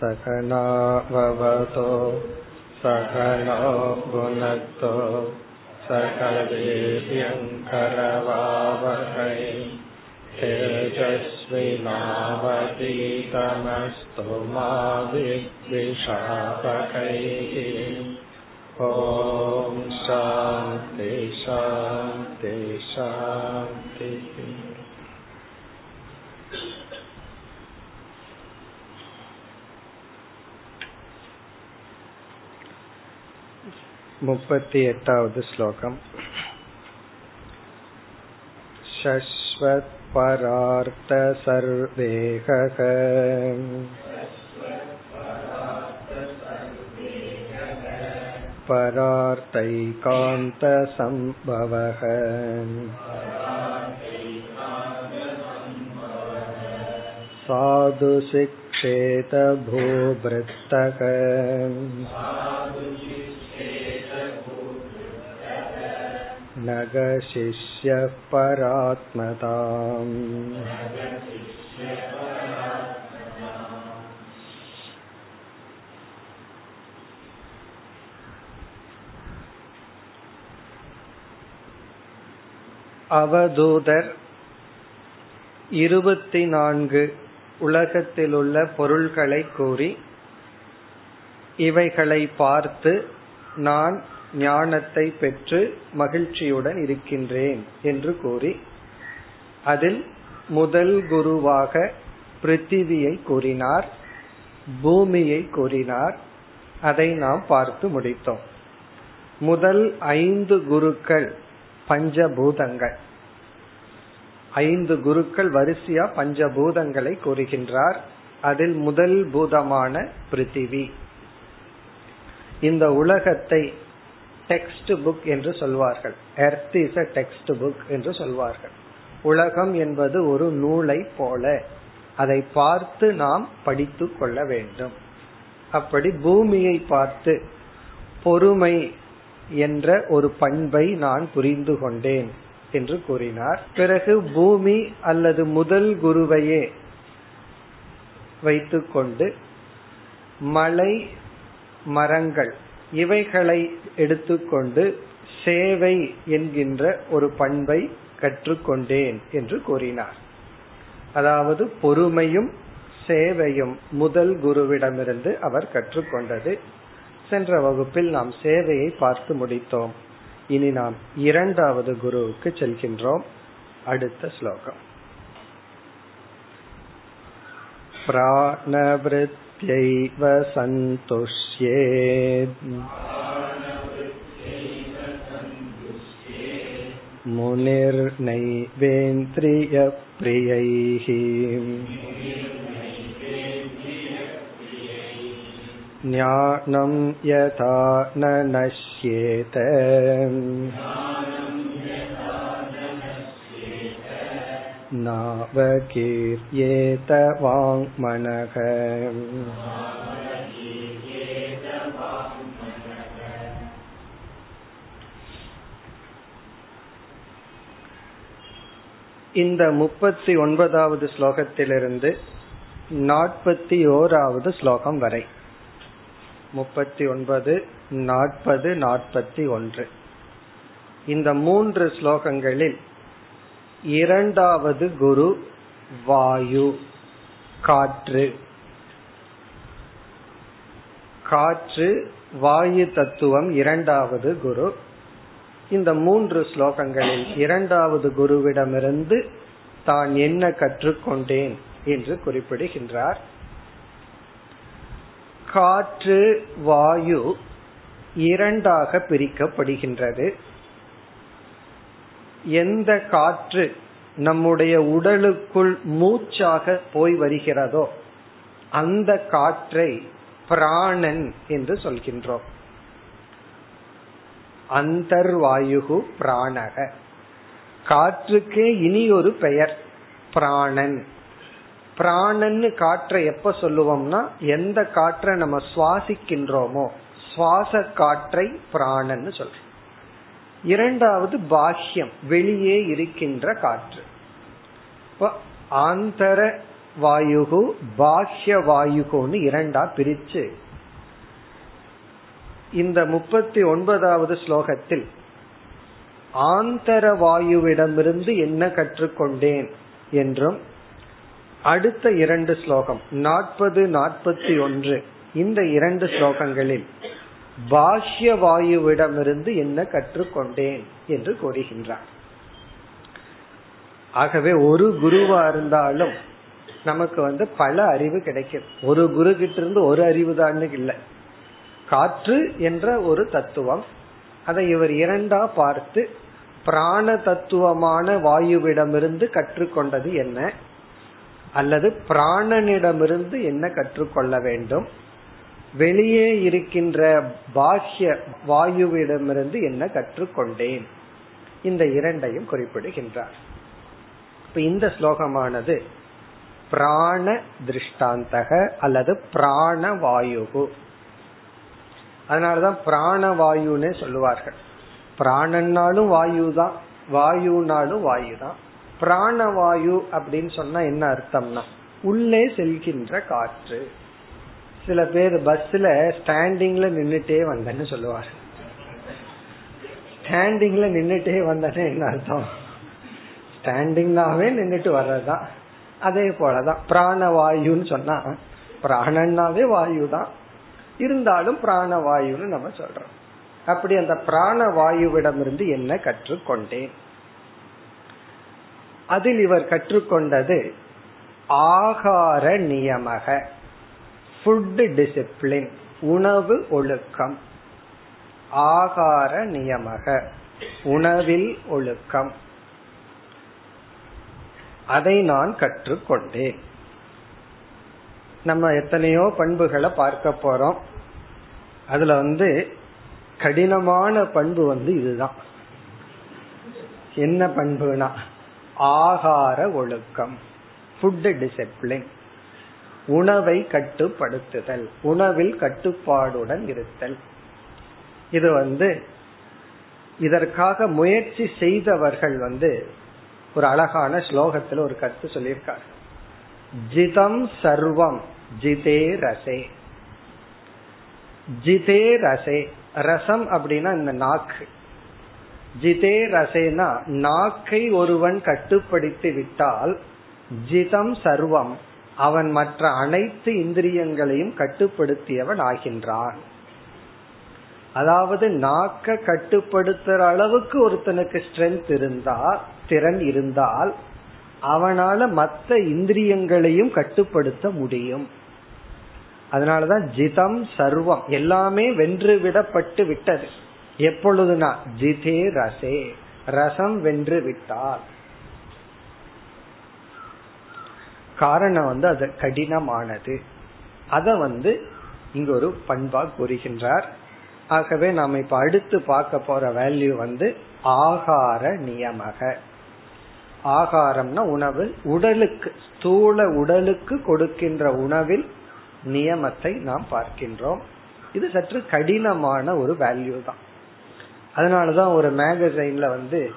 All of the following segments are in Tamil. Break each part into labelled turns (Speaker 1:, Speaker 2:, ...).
Speaker 1: सकनाववतो सकनो भुनक्तो सकलेभ्यङ्करवावहै तेजस्विनावतीतमस्तु मा विद्विषापकैः। ॐ शान्ति शान्ति शान्तिः मुपति एटावद् श्लोकम् शश्वत्परार्थसर्वेहः परार्थैकान्तसम्भवः साधु शिक्षेत भूभृत्तः नगशिष्यः परात्मताम् அவதூதர் இருபத்தி நான்கு உலகத்திலுள்ள பொருள்களை கூறி இவைகளை பார்த்து நான் ஞானத்தை பெற்று மகிழ்ச்சியுடன் இருக்கின்றேன் என்று கூறி அதில் முதல் குருவாக பிருத்திவியை கூறினார் பூமியை கூறினார். அதை நாம் பார்த்து முடித்தோம். முதல் ஐந்து குருக்கள் பஞ்சபூதங்கள். ஐந்து குருக்கள் வரிசையா பஞ்சபூதங்களை கூறுகின்றார். அதில் முதல் பூதமான பிருத்திவி. இந்த உலகத்தை டெக்ஸ்ட் புக் என்று சொல்வார்கள். Earth is a text book என்று சொல்வார்கள். உலகம் என்பது ஒரு நூலை போல. அதை பார்த்து நாம் படித்து கொள்ள வேண்டும். அப்படி பூமியை பார்த்து பொறுமை என்ற ஒரு பண்பை நான் புரிந்து கொண்டேன் என்று கூறினார். பிறகு பூமி அல்லது முதல் குருவையே வைத்துக்கொண்டு மலை மரங்கள் இவைகளை எடுத்துக்கொண்டு சேவை என்கின்ற ஒரு பண்பை கற்றுக்கொண்டேன் என்று கூறினார். அதாவது பொறுமையும் சேவையும் முதல் குருவிடமிருந்து அவர் கற்றுக்கொண்டது. சென்ற வகுப்பில் நாம் சேவையை பார்த்து முடித்தோம். இனி நாம் இரண்டாவது குருவுக்கு செல்கின்றோம். அடுத்த ஸ்லோகம். प्रवृत्त्यैव सन्तुष्येत् मुनिर्नैवेन्द्रियप्रियैः ज्ञानं यथा न नश्येत नावकीर्येत वाङ्मनः இந்த முப்பத்தி ஒன்பதாவது ஸ்லோகத்திலிருந்து நாற்பத்தி ஓராவது ஸ்லோகம் வரை முப்பத்தி ஒன்பது நாற்பது நாற்பத்தி ஒன்று இந்த மூன்று ஸ்லோகங்களில் இரண்டாவது குரு வாயு. காற்று. காற்று வாயு தத்துவம் இரண்டாவது குரு. இந்த மூன்று ஸ்லோகங்களில் இரண்டாவது குருவிடமிருந்து தான் என்ன கற்றுக்கொண்டேன் என்று குறிப்பிடுகின்றார். காற்று வாயு இரண்டாக பிரிக்கப்படுகின்றது. எந்த காற்று நம்முடைய உடலுக்குள் மூச்சாக போய் வருகிறதோ அந்த காற்றை பிராணன் என்று சொல்கின்றோம். அந்தர்வாயுகு பிராணக. காற்றுக்கே இனி ஒரு பெயர் பிராணன். பிராணன்னு காற்றை எப்ப சொல்லுவோம்னா எந்த காற்றை நம்ம சுவாசிக்கின்றோமோ சுவாச காற்றை பிராணன்னு சொல்றோம். இரண்டாவது பாஷ்யம் வெளியே இருக்கின்ற காற்று. ஆந்தர வாயுகு பாஹ்ய வாயுகுன்னு இரண்டா பிரிச்சு இந்த முப்பத்தி ஒன்பதாவது ஸ்லோகத்தில் ஆந்தர வாயுவிடமிருந்து என்ன கற்றுக்கொண்டேன் என்றும் அடுத்த இரண்டு ஸ்லோகம் நாற்பது நாற்பத்தி ஒன்று இந்த இரண்டு ஸ்லோகங்களில் பாஷ்ய வாயுவிடமிருந்து என்ன கற்றுக்கொண்டேன் என்று கூறுகின்றார். ஆகவே ஒரு குருவா இருந்தாலும் நமக்கு வந்து பல அறிவு கிடைக்கும். ஒரு குரு கிட்ட இருந்து ஒரு அறிவு தான் இல்லை. காற்று என்ற ஒரு தத்துவம். அதை இவர் இரண்டா பார்த்து பிராண தத்துவமான வாயுவிடமிருந்து கற்றுக்கொண்டது என்ன? அல்லது பிராணனிடமிருந்து என்ன கற்றுக்கொள்ள வேண்டும்? வெளியே இருக்கின்ற பாஹ்ய வாயுவிடமிருந்து என்ன கற்றுக்கொண்டேன்? இந்த இரண்டையும் குறிப்பிடுகின்றார். இப்ப இந்த ஸ்லோகமானது பிராண திருஷ்டாந்தக அல்லது பிராண வாயு அதனாலதான் பிராணவாயுன்னு சொல்லுவார்கள். பிராணன்னாலும் வாயு தான் வாயுனாலும் வாயு தான் பிராணவாயு அப்படின்னு சொன்னா என்ன அர்த்தம்னா உள்ளே செல்கின்ற காற்று. சில பேர் பஸ்ல ஸ்டாண்டிங்ல நின்னுட்டே வந்தேன்னு சொல்லுவார் ஸ்டாண்டிங்ல நின்னுட்டே வந்தேன்னு என்ன அர்த்தம்? ஸ்டாண்டிங்னாவே நின்னுட்டு வர்றதுதான். அதே போலதான் பிராணவாயுன்னு சொன்னா பிராணன்னாவே வாயு தான் இருந்தாலும் பிராணவாயுன்னு நம்ம சொல்றோம். அப்படி அந்த பிராண வாயுவிடமிருந்து என்ன கற்றுக்கொண்டேன்? அதில் இவர் கற்றுக்கொண்டது ஆகார நியமக. ஃபுட் டிசிப்ளின் உணவு ஒழுக்கம். ஆகார நியமக உணவில் ஒழுக்கம். அதை நான் கற்றுக்கொண்டேன். நம்ம எத்தனையோ பண்புகளை பார்க்க போறோம். அதுல வந்து கடினமான பண்பு வந்து இதுதான். என்ன பண்புனா ஆகார ஒழுக்கம் ஃபுட் டிசிப்ளின் உணவை கட்டுப்படுத்துதல் உணவில் கட்டுப்பாடுடன் இருத்தல். இது வந்து இதற்காக முயற்சி செய்தவர்கள் வந்து ஒரு அழகான ஸ்லோகத்துல ஒரு கருத்து சொல்லியிருக்கார். ஜிதம் சர்வம் ஜிதே ரசே. ஜிதே ரசே. ரசம் அப்படின்னா இந்த நாக்கு. ஜிதே ரசேனா நாக்கை ஒருவன் கட்டுப்படுத்தி விட்டால் ஜிதம் சர்வம். அவன் மற்ற அனைத்து இந்திரியங்களையும் கட்டுப்படுத்தியவன் ஆகின்றான். அதாவது நாக்க கட்டுப்படுத்துற அளவுக்கு ஒருத்தனுக்கு ஸ்ட்ரென்த் இருந்தா திறன் இருந்தால் அவனால மற்ற இந்திரியங்களையும் கட்டுப்படுத்த முடியும். அதனாலதான் ஜிதம் சர்வம் எல்லாமே வென்று விடப்பட்டு விட்டது. எப்பொழுதுனா ஜிதே ரசே ரசம் வென்று விட்டால். காரணம் வந்து அது கடினமானது. அத வந்து இங்க ஒரு பண்பா கூறுகின்றார். ஆகவே நாம இப்ப அடுத்து பார்க்க போற வேல்யூ வந்து ஆகார நியமக. ஆகாரம்னா உணவு உடலுக்கு ஸ்தூல உடலுக்கு கொடுக்கின்ற உணவில் நியமத்தை நாம் பார்க்கின்றோம். இது சற்று கடினமான ஒரு வேல்யூ தான். அதனாலதான் ஒரு மேகசைன்ல வந்து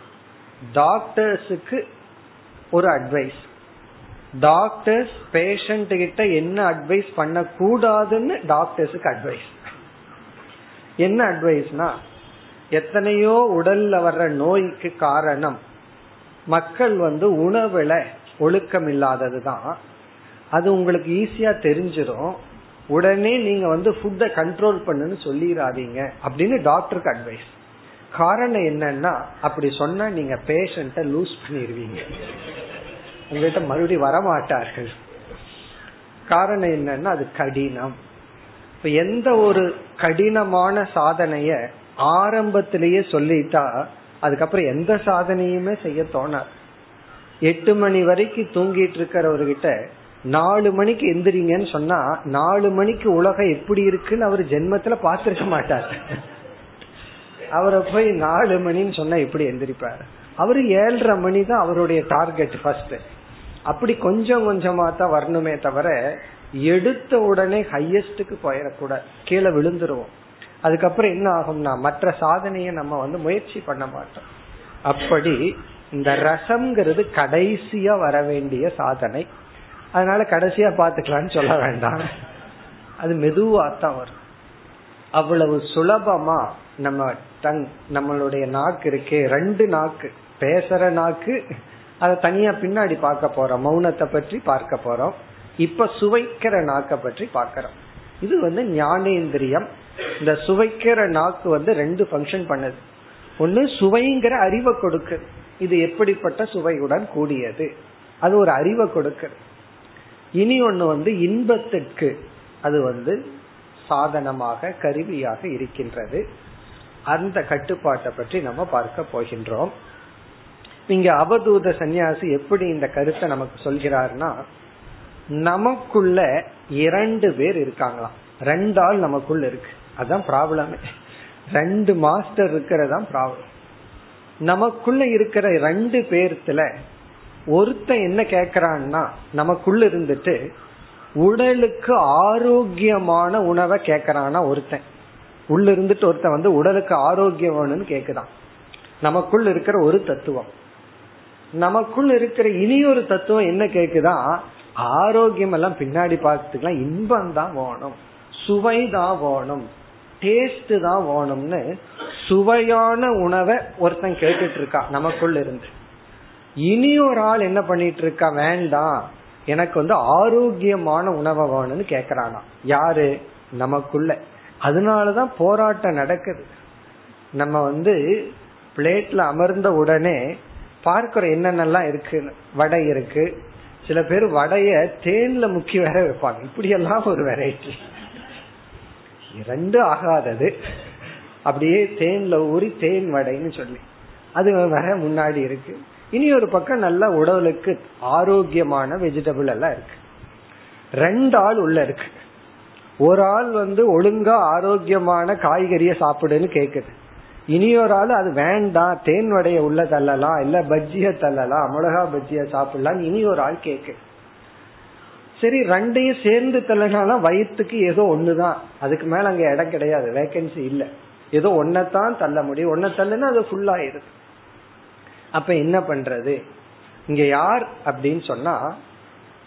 Speaker 1: டாக்டர்ஸுக்கு ஒரு அட்வைஸ் டாக்டர்ஸ் பேஷண்ட் கிட்ட என்ன அட்வைஸ் பண்ண கூடாதுன்னு டாக்டர்ஸுக்கு அட்வைஸ் என்ன அட்வைஸ்னா எத்தனையோ உடல்ல வர்ற நோய்க்கு காரணம் மக்கள் வந்து உணவுல ஒழுக்கம் இல்லாதது தான். அது உங்களுக்கு ஈஸியா தெரிஞ்சிடும் உடனே நீங்க வந்து ஃபுட்டை கண்ட்ரோல் பண்ணுன்னு சொல்லிடாதீங்க அப்படின்னு டாக்டருக்கு அட்வைஸ் காரணம் என்னன்னா அப்படி சொன்னா நீங்க பேஷண்ட லூஸ் பண்ணிடுவீங்க உங்ககிட்ட மறுபடியும் வரமாட்டார்கள். காரணம் என்னன்னா அது கடினம். இப்ப எந்த ஒரு கடினமான சாதனைய ஆரம்பத்திலேயே சொல்லிட்டா அதுக்கப்புறம் எந்த சாதனையுமே செய்ய தோணாது. எட்டு மணி வரைக்கும் தூங்கிட்டு இருக்கிறவர்கிட்ட நாலு மணிக்கு எந்திரிங்கன்னு சொன்னா நாலு மணிக்கு உலகம் எப்படி இருக்குன்னு அவர் ஜென்மத்துல பாத்திருக்க மாட்டார். அவரை போய் நாலு மணின்னு சொன்னா எப்படி எந்திரிப்பாரு? அவரு ஏழரை மணி தான் அவருடைய டார்கெட் ஃபர்ஸ்ட் அப்படி கொஞ்சம் கொஞ்சமா தான் வரணுமே தவிர எடுத்த உடனே ஹையஸ்டுக்கு போயிடக்கூடாது. கீழே விழுந்துருவோம். அதுக்கப்புறம் என்ன ஆகும்னா மற்ற சாதனையை நம்ம வந்து முயற்சி பண்ண மாட்டோம். அப்படி இந்த ரசம்ங்கிறது கடைசியா வர வேண்டிய சாதனை. அதனால கடைசியா பாத்துக்கலாம்னு சொல்ல வேண்டாம். அது மெதுவா தான் வரும். அவ்வளவு சுலபமா நம்ம டங் நம்மளுடைய நாக்கு இருக்கே ரெண்டு நாக்கு. பேசுற நாக்கு அதை தனியா பின்னாடி பார்க்க போறோம். மௌனத்தை பற்றி பார்க்க போறோம். இப்ப சுவைக்கிற நாக்க பற்றி பார்க்கிறோம். இது வந்து ஞானேந்திரியம். இந்த சுவைக்கிற நாக்கு வந்து ரெண்டு ஃபங்க்ஷன் பண்ணுது. ஒன்னு சுவைங்கிற அறிவை கொடுக்கு. இது எப்படிப்பட்ட சுவையுடன் கூடியது? அது ஒரு அறிவை கொடுக்கு. இனி ஒன்னு வந்து இன்பத்திற்கு. அது வந்து சாதனமாக கருவியாக இருக்கின்றது. அந்த கட்டுப்பாட்டை பற்றி நம்ம பார்க்க போகின்றோம். இங்க அவதூத சந்நியாசி எப்படி இந்த கருத்தை நமக்கு சொல்கிறார்னா நமக்குள்ள இரண்டு பேர் இருக்காங்களாம். ரெண்டு ஆள் நமக்குள்ள இருக்கு. அதான் ப்ராப்ளம் ரெண்டு மாஸ்டர் இருக்கிறதா ப்ராப்ளம் நமக்குள்ள இருக்கிற ரெண்டு பேர்த்துல ஒருத்தன் என்ன கேக்குறான்னா நமக்குள்ள இருந்துட்டு உடலுக்கு ஆரோக்கியமான உணவை கேக்குறானா ஒருத்தன். உள்ள இருந்துட்டு ஒருத்தன் வந்து உடலுக்கு ஆரோக்கியம் வேணும்னு கேக்குதான். நமக்குள்ள இருக்கிற ஒரு தத்துவம். நமக்குள் இருக்கிற இனி ஒரு தத்துவம் என்ன கேக்குதா? ஆரோக்கியம் எல்லாம் பின்னாடி பார்த்துக்கலாம். இன்பம் தான் வேணும். சுவை தான் வேணும். டேஸ்ட் தான் வேணும்னு சுவையான உணவை ஒருத்தன் கேட்டுட்டு இருக்கா நமக்குள்ள இருந்து. இனி ஒரு ஆள் என்ன பண்ணிட்டு இருக்கா வேண்டாம். எனக்கு வந்து ஆரோக்கியமான உணவை வேணும்னு கேக்குறானா. யாரு? நமக்குள்ள. அதனாலதான் போராட்டம் நடக்குது. நம்ம வந்து பிளேட்ல அமர்ந்த உடனே பார்க்கிற என்னென்னலாம் இருக்கு வடை இருக்கு சில பேர் வடைய தேன்ல முக்கி வேற வைப்பாங்க. இப்படி எல்லாம் ஒரு வெரைட்டி இரண்டு ஆகாதது. அப்படியே தேன்ல ஊறி தேன் வடைன்னு சொல்லி. அது வேற முன்னாடி இருக்கு. இனி ஒரு பக்கம் நல்ல உடலுக்கு ஆரோக்கியமான வெஜிடபிள் எல்லாம் இருக்கு. ரெண்டு ஆள் உள்ள இருக்கு. ஒரு ஆள் வந்து ஒழுங்கா ஆரோக்கியமான காய்கறிய சாப்பிடுன்னு கேக்குது. இனி ஒரு ஆள் அது வேண்டாம் தேன் வடைய உள்ள தள்ளலாம் இல்ல பஜ்ஜிய தள்ளலாம் மிளகா பஜ்ஜிய சாப்பிடலாம் இனி ஒரு ஆள் கேக்கு. சரி ரெண்டையும் சேர்ந்து தள்ளனாலும் வயிற்றுக்கு ஏதோ ஒண்ணுதான். அதுக்கு மேல அங்க இடம் கிடையாது வேகன்சி இல்ல. ஏதோ ஒன்னதான் தள்ள முடியும். ஒன்ன தள்ளுன்னா அது ஃபுல் ஆயிருது அப்ப என்ன பண்றது? இங்க யார் அப்படின்னு சொன்னா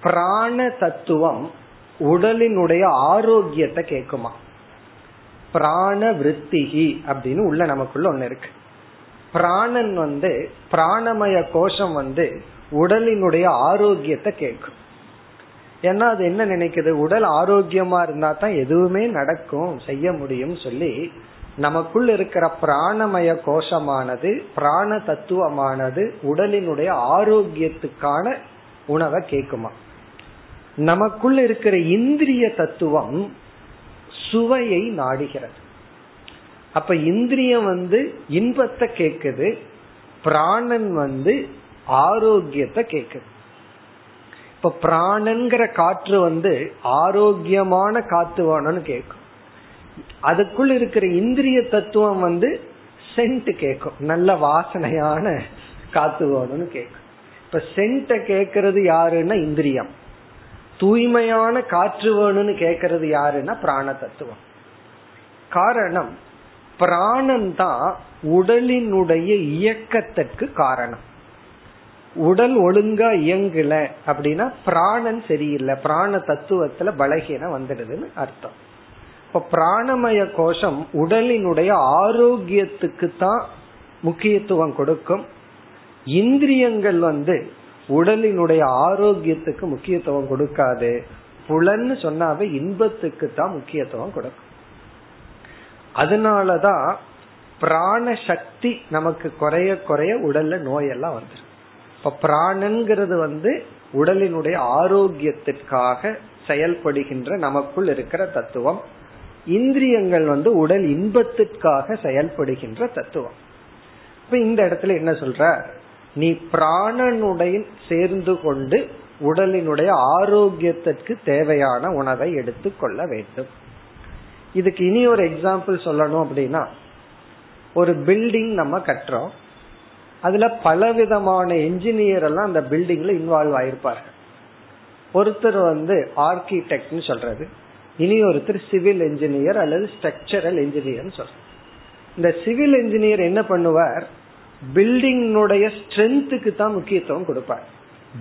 Speaker 1: பிராண தத்துவம் உடலினுடைய ஆரோக்கியத்தை கேட்குமா பிராண விருத்திகி அப்படின்னு உள்ள நமக்குள்ள ஒண்ணு இருக்கு. பிராணன் வந்து பிராணமய கோஷம் வந்து உடலினுடைய ஆரோக்கியத்தை கேட்கும். ஏன்னா அது என்ன நினைக்குது? உடல் ஆரோக்கியமா இருந்தா தான் எதுவுமே நடக்கும் செய்ய முடியும் சொல்லி நமக்குள் இருக்கிற பிராணமய கோஷமானது பிராண தத்துவமானது உடலினுடைய ஆரோக்கியத்துக்கான உணவை கேட்குமா? நமக்குள் இருக்கிற இந்திரிய தத்துவம் சுவையை நாடுகிறது. அப்ப இந்திரியம் வந்து இன்பத்தை கேக்குது பிராணன் வந்து ஆரோக்கியத்தை கேக்குது. இப்ப பிராணங்கிற காற்று வந்து ஆரோக்கியமான காத்து வேணும்னு கேட்கும் அதுக்குள் இருக்கிற இந்திரிய தத்துவம் வந்து சென்ட் கேட்கும் நல்ல வாசனையான காத்து வேணும்னு கேட்கும் இப்ப சென்ட கேட்கறது யாருன்னா இந்திரியம். தூய்மையான காற்று வேணும்னு கேட்கறது யாருன்னா பிராண தத்துவம் காரணம் பிராணன் தான் உடலினுடைய இயக்கத்திற்கு காரணம். உடல் ஒழுங்கா இயங்கல அப்படின்னா பிராணன் சரியில்லை பிராண தத்துவத்துல பலகீனம் வந்துடுதுன்னு அர்த்தம். இப்ப பிராணமய கோஷம் உடலினுடைய ஆரோக்கியத்துக்கு தான் முக்கியத்துவம் கொடுக்கும். இந்திரியங்கள் வந்து உடலினுடைய ஆரோக்கியத்துக்கு முக்கியத்துவம் கொடுக்காது. புலன்னு சொன்னாவே இன்பத்துக்கு தான் முக்கியத்துவம் கொடுக்கும். அதனாலதான் பிராண சக்தி நமக்கு குறைய குறைய உடல்ல நோயெல்லாம் வந்துடும் இப்ப பிராணங்கிறது வந்து உடலினுடைய ஆரோக்கியத்திற்காக செயல்படுகின்ற நமக்குள் இருக்கிற தத்துவம். இந்திரியங்கள் வந்து உடல் இன்பத்திற்காக செயல்படுகின்ற தத்துவம். இப்ப இந்த இடத்துல என்ன சொல்ற நீ பிராணனுடைய சேர்ந்து கொண்டு உடலினுடைய ஆரோக்கியத்திற்கு தேவையான உணவை எடுத்துக்கொள்ள வேண்டும். இதுக்கு இனி ஒரு எக்ஸாம்பிள் சொல்லணும் அப்படின்னா ஒரு பில்டிங் நம்ம கட்டுறோம். அதுல பலவிதமான என்ஜினியர் எல்லாம் அந்த பில்டிங்ல இன்வால்வ் ஆயிருப்பார்கள். ஒருத்தர் வந்து ஆர்கிடெக்ட்னு சொல்றது. இனி ஒருத்தர் சிவில் என்ஜினியர் அல்லது ஸ்ட்ரக்சரல் என்ஜினியர் சொல்ற இந்த சிவில் என்ஜினியர் என்ன பண்ணுவார்? பில்டிங்னுடைய ஸ்ட்ரென்த்துக்கு தான் முக்கியத்துவம் கொடுப்பார்.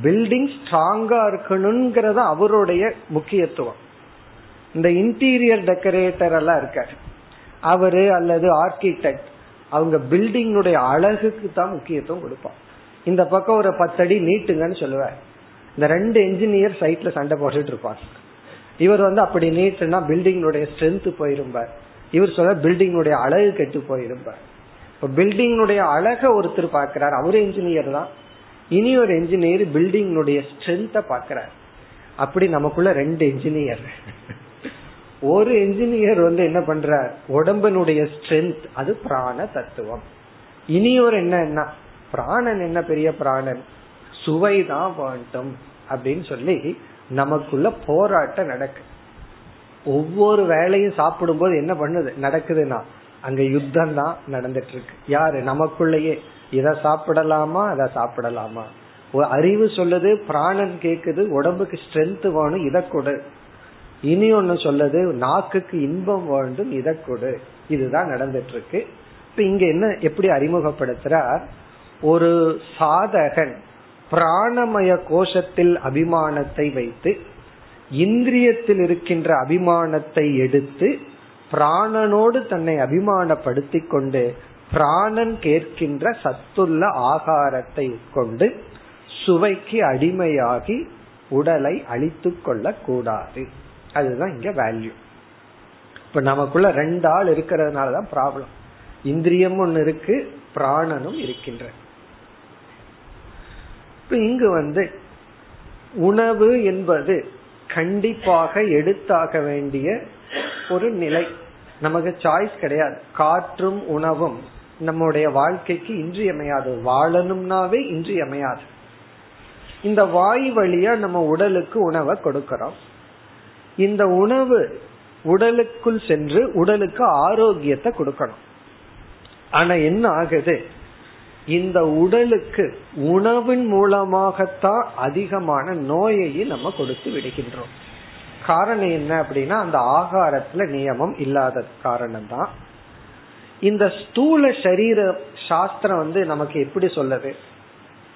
Speaker 1: பில்டிங் ஸ்ட்ராங்கா இருக்கணுங்கிறத அவருடைய முக்கியத்துவம். இந்த இன்டீரியர் டெக்கரேட்டர் எல்லாம் இருக்காரு. அவரு அல்லது ஆர்கிடெக்ட் அவங்க பில்டிங்னுடைய அழகுக்கு தான் முக்கியத்துவம் கொடுப்பான் இந்த பக்கம் ஒரு பத்தடி நீட்டுங்கன்னு சொல்லுவார். இந்த ரெண்டு என்ஜினியர் சைட்ல சண்டை போட்டுட்டு இருப்பாங்க இவர் வந்து அப்படி நீட்டுனா பில்டிங்னுடைய ஸ்ட்ரென்த் போயிருப்பார் இவர் சொல்ல பில்டிங்னுடைய அழகு கெட்டு போயிருப்பார் இப்ப பில்டிங்னுடைய அழக ஒருத்தர் பாக்கிறார் அவரு என்ஜினியர் தான். இனி ஒரு என்ஜினியர் பில்டிங்னுடைய ஸ்ட்ரென்த்த பாக்கிறார் அப்படி நமக்குள்ள ரெண்டு என்ஜினியர் ஒரு என்ஜினியர் வந்து என்ன பண்றார்? உடம்பனுடைய ஸ்ட்ரென்த் அது பிராண தத்துவம். இனி ஒரு என்ன பிராணன் என்ன பெரிய பிராணன்? சுவை தான் வேண்டும் அப்படின்னு சொல்லி நமக்குள்ள போராட்டம் நடக்கு. ஒவ்வொரு வேலையும் சாப்பிடும் போது என்ன பண்ணுது? நடக்குதுன்னா அங்க யுத்தம் தான் நடந்துட்டு இருக்கு யாரு? நமக்குள்ளேயே. இத சாப்பிடலாமா? அதை சாப்பிடலாமா? அறிவு சொல்லுது பிராணன் கேக்குது உடம்புக்கு ஸ்ட்ரென்த் வேணும் இதை கொடு. இனி ஒன்னு சொல்லுது நாக்குக்கு இன்பம் வேண்டும் இதை கொடு. இதுதான் நடந்துட்டு இருக்கு இப்ப இங்க என்ன எப்படி அறிமுகப்படுத்துறார்? ஒரு சாதகன் பிராணமய கோஷத்தில் அபிமானத்தை வைத்து இந்திரியத்தில் இருக்கின்ற அபிமானத்தை எடுத்து பிராணனோடு தன்னை அபிமானப்படுத்திக் கொண்டு பிராணன் கேட்கின்ற சத்துள்ள ஆகாரத்தை உட்கொண்டு சுவைக்கு அடிமையாகி உடலை அழித்து கொள்ள கூடாது அதுதான் இங்க வேல்யூ இப்ப நமக்குள்ள ரெண்டு ஆள் இருக்கிறதுனாலதான் ப்ராப்ளம் இந்திரியம் ஒன்னு இருக்கு பிராணனும் இருக்கின்ற. இங்கு வந்து உணவு என்பது கண்டிப்பாக எடுத்தாக வேண்டிய ஒரு நிலை. நமக்கு சாய்ஸ் கிடையாது. காற்றும் உணவும் நம்முடைய வாழ்க்கைக்கு இன்றியமையாது. வாழணும்னாவே இன்றியமையாது. இந்த வாய் வழியா நம்ம உடலுக்கு உணவை கொடுக்கிறோம். இந்த உணவு உடலுக்குள் சென்று உடலுக்கு ஆரோக்கியத்தை கொடுக்கணும். ஆனா என்ன ஆகுது? இந்த உடலுக்கு உணவின் மூலமாகத்தான் அதிகமான நோயையும் நம்ம கொடுத்து விடுகின்றோம். காரணம் என்ன அப்படின்னா அந்த ஆகாரத்துல நியமம் இல்லாத காரணம் தான் இந்த ஸ்தூல சரீர சாஸ்திரம் வந்து நமக்கு எப்படி சொல்லுது?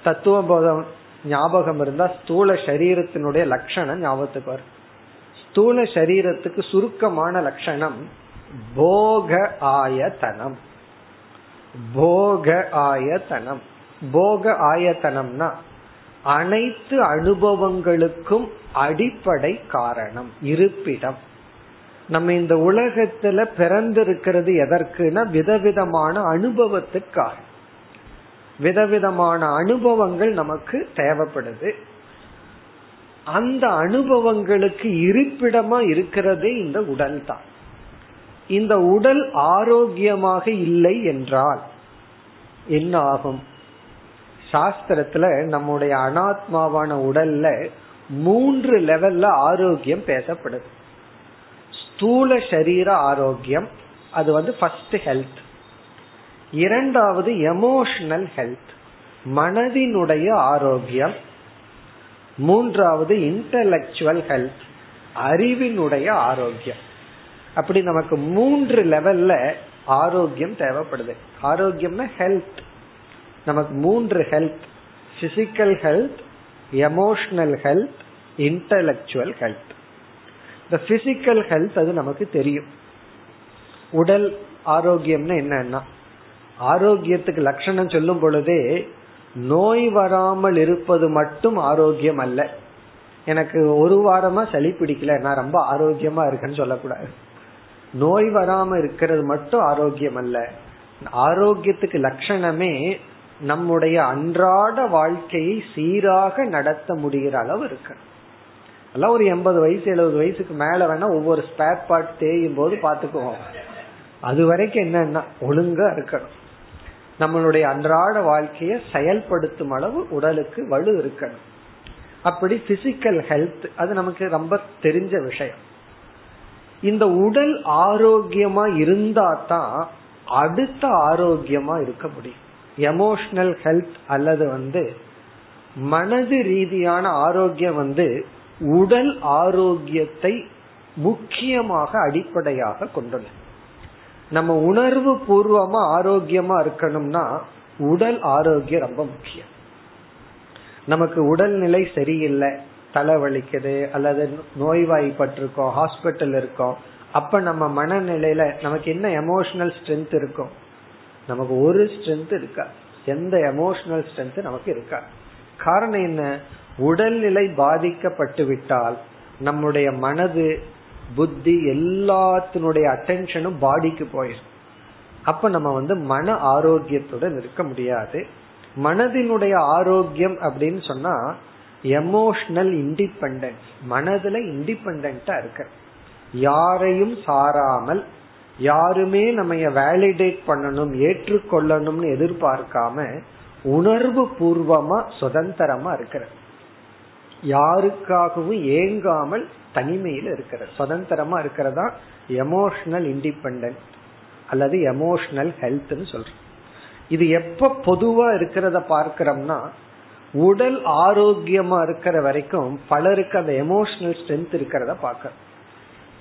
Speaker 1: தத்துவ போதம் ஞாபகம் இருந்தா ஸ்தூல சரீரத்தினுடைய லட்சணம் ஞாபகத்துக்கு வரும். ஸ்தூல சரீரத்துக்கு சுருக்கமான லட்சணம் போக ஆயத்தனம். போக ஆயத்தனம். போக ஆயத்தனம்னா அனைத்து அனுபவங்களுக்கும் அடிப்படை காரணம் இருப்பிடம். நம்ம இந்த உலகத்துல பிறந்திருக்கிறது எதற்குனா விதவிதமான அனுபவத்துக்காக விதவிதமான அனுபவங்கள் நமக்கு தேவைப்படுது. அந்த அனுபவங்களுக்கு இருப்பிடமா இருக்கிறதே இந்த உடல் தான். இந்த உடல் ஆரோக்கியமாக இல்லை என்றால் என்ன ஆகும் சாஸ்திரத்துல நம்முடைய அனாத்மாவான உடல்ல மூன்று லெவல்ல ஆரோக்கியம் பேசப்படுது. ஸ்தூல சரீர ஆரோக்கியம் அது வந்து ஃபர்ஸ்ட் ஹெல்த் இரண்டாவது எமோஷனல் ஹெல்த் மனதினுடைய ஆரோக்கியம். மூன்றாவது இன்டலெக்சுவல் ஹெல்த் அறிவினுடைய ஆரோக்கியம். அப்படி நமக்கு மூன்று லெவல்ல ஆரோக்கியம் தேவைப்படுது. ஆரோக்கியம்னா ஹெல்த் நமக்கு மூன்று health physical health emotional health intellectual health இந்த பிசிக்கல் ஹெல்த் அது நமக்கு தெரியும். உடல் ஆரோக்கியம்னா என்னன்னா ஆரோக்கியத்துக்கு லட்சணம் சொல்லும் பொழுதே நோய் வராமல் இருப்பது மட்டும் ஆரோக்கியம் அல்ல. எனக்கு ஒரு வாரமா சளி பிடிக்கல நான் ரொம்ப ஆரோக்கியமா இருக்கேன்னு சொல்லக்கூடாது. நோய் வராம இருக்கிறது மட்டும் ஆரோக்கியம் அல்ல. ஆரோக்கியத்துக்கு லட்சணமே நம்முடைய அன்றாட வாழ்க்கையை சீராக நடத்த முடிகிற அளவு இருக்கு எல்லாம் ஒரு எண்பது வயசு எழுபது வயசுக்கு மேல வேணா ஒவ்வொரு ஸ்பேர் பார்ட் தேயும் போது பாத்துக்குவோம் அது வரைக்கும் என்னன்னா ஒழுங்கா இருக்கணும். நம்மளுடைய அன்றாட வாழ்க்கையை செயல்படுத்தும் அளவு உடலுக்கு வலு இருக்கணும். அப்படி பிசிக்கல் ஹெல்த் அது நமக்கு ரொம்ப தெரிஞ்ச விஷயம். இந்த உடல் ஆரோக்கியமா இருந்தா தான் அடுத்த ஆரோக்கியமா இருக்க முடியும். எமோஷனல் ஹெல்த் அல்லது வந்து மனது ரீதியான ஆரோக்கியம் வந்து உடல் ஆரோக்கியத்தை முக்கியமாக அடிப்படையாக கொண்டுள்ளது நம்ம உணர்வு பூர்வமா ஆரோக்கியமா இருக்கணும்னா உடல் ஆரோக்கியம் ரொம்ப முக்கியம். நமக்கு உடல்நிலை சரியில்லை தலைவலிக்குது அல்லது நோய்வாய்ப்பட்டிருக்கோம் ஹாஸ்பிட்டல் இருக்கோம் அப்ப நம்ம மனநிலையில நமக்கு என்ன எமோஷனல் ஸ்ட்ரென்த் இருக்கும் நமக்கு ஒரு ஸ்ட்ரென்த் இருக்கா? எந்த எமோஷனல் ஸ்ட்ரென்த் நமக்கு இருக்கா? காரணம் என்ன? உடல்நிலை பாதிக்கப்பட்டு விட்டால் நம்முடைய மனது புத்தி எல்லாத்தினுடைய அட்டென்ஷனும் பாடிக்கு போயிடும் அப்ப நம்ம வந்து மன ஆரோக்கியத்துடன் இருக்க முடியாது. மனதினுடைய ஆரோக்கியம் அப்படின்னு சொன்னா எமோஷனல் இண்டிபெண்டன்ஸ் மனதுல இண்டிபெண்டா இருக்க. யாரையும் சாராமல் யாருமே நம்ம வேலிடேட் பண்ணணும் ஏற்றுக்கொள்ளணும்னு எதிர்பார்க்காம உணர்வு பூர்வமா சுதந்திரமா இருக்கிற யாருக்காகவும் ஏங்காமல் தனிமையில இருக்கிற சுதந்திரமா இருக்கிறதா? எமோஷனல் இண்டிபெண்டன்ட் அல்லது எமோஷனல் ஹெல்த்னு சொல்றோம். இது எப்ப பொதுவா இருக்கிறத பார்க்கிறோம்னா உடல் ஆரோக்கியமா இருக்கிற வரைக்கும் பலருக்கு அந்த எமோஷனல் ஸ்ட்ரென்த் இருக்கிறத பார்க்க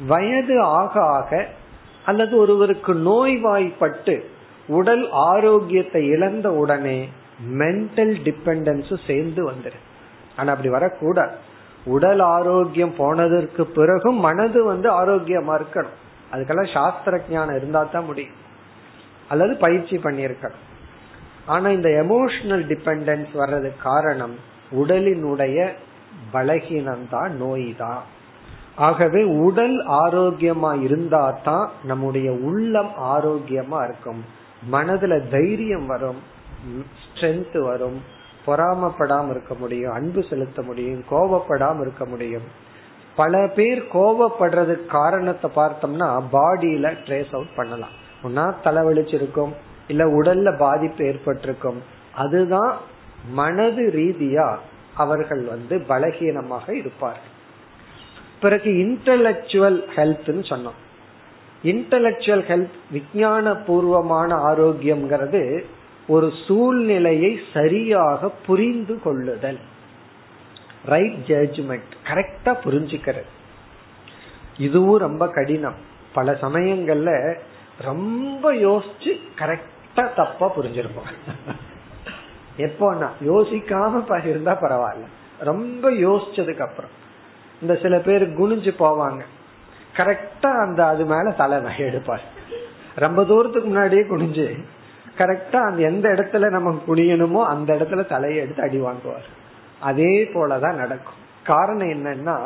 Speaker 1: வயது ஆக ஆக அல்லது ஒருவருக்கு நோய்வாய்ப்பட்டு உடல் ஆரோக்கியத்தை இழந்த உடனே மென்டல் டிபெண்டன்ஸும் சேர்ந்து வந்துரு. ஆனா அப்படி வரக்கூடாது. உடல் ஆரோக்கியம் போனதற்கு பிறகும் மனது வந்து ஆரோக்கியமா இருக்கணும். அதுக்கெல்லாம் சாஸ்திர ஞானம் இருந்தா தான் முடியும். அல்லது பயிற்சி பண்ணியிருக்கணும். ஆனா இந்த எமோஷனல் டிபெண்டன்ஸ் வர்றதுக்கு காரணம் உடலினுடைய பலகீனம் தான் நோய் தான் ஆகவே உடல் ஆரோக்கியமா இருந்தா தான் நம்முடைய உள்ளம் ஆரோக்கியமா இருக்கும். மனதுல தைரியம் வரும் ஸ்ட்ரென்த் வரும் பொறாமப்படாம இருக்க முடியும் அன்பு செலுத்த முடியும் கோபப்படாம இருக்க முடியும். பல பேர் கோபப்படுறதுக்கு காரணத்தை பார்த்தோம்னா பாடியில ட்ரேஸ் அவுட் பண்ணலாம். ஒன்னா தலைவலிச்சிருக்கும் இல்ல உடல்ல பாதிப்பு ஏற்பட்டிருக்கும். அதுதான் மனது ரீதியா அவர்கள் வந்து பலகீனமாக இருப்பார்கள். பிறகு இன்டலக்சுவல் ஹெல்த்னு சொன்னோம். இன்டலக்சுவல் ஹெல்த் விஞ்ஞான பூர்வமான ஆரோக்கியம்ங்கிறது ஒரு சூழ்நிலையை சரியாக புரிந்து கொள்ளுதல். ரைட் ஜட்ஜ்மெண்ட் கரெக்டா புரிஞ்சுக்கிறது. இதுவும் ரொம்ப கடினம். பல சமயங்கள்ல ரொம்ப யோசிச்சு கரெக்டா தப்பா புரிஞ்சிருப்போம். எப்போனா யோசிக்காம இருந்தா பரவாயில்ல. ரொம்ப யோசிச்சதுக்கு அப்புறம். இந்த சில பேர் குனிஞ்சு போவாங்க. கரெக்டா அந்த அது மேல தலை எடுப்பார் ரொம்ப தூரத்துக்கு முன்னாடியே குனிஞ்சு கரெக்டா அந்த எந்த இடத்துல நம்ம குனியணுமோ அந்த இடத்துல தலையை எடுத்து அடி வாங்குவார். அதே போலதான் நடக்கும். காரணம் என்னன்னா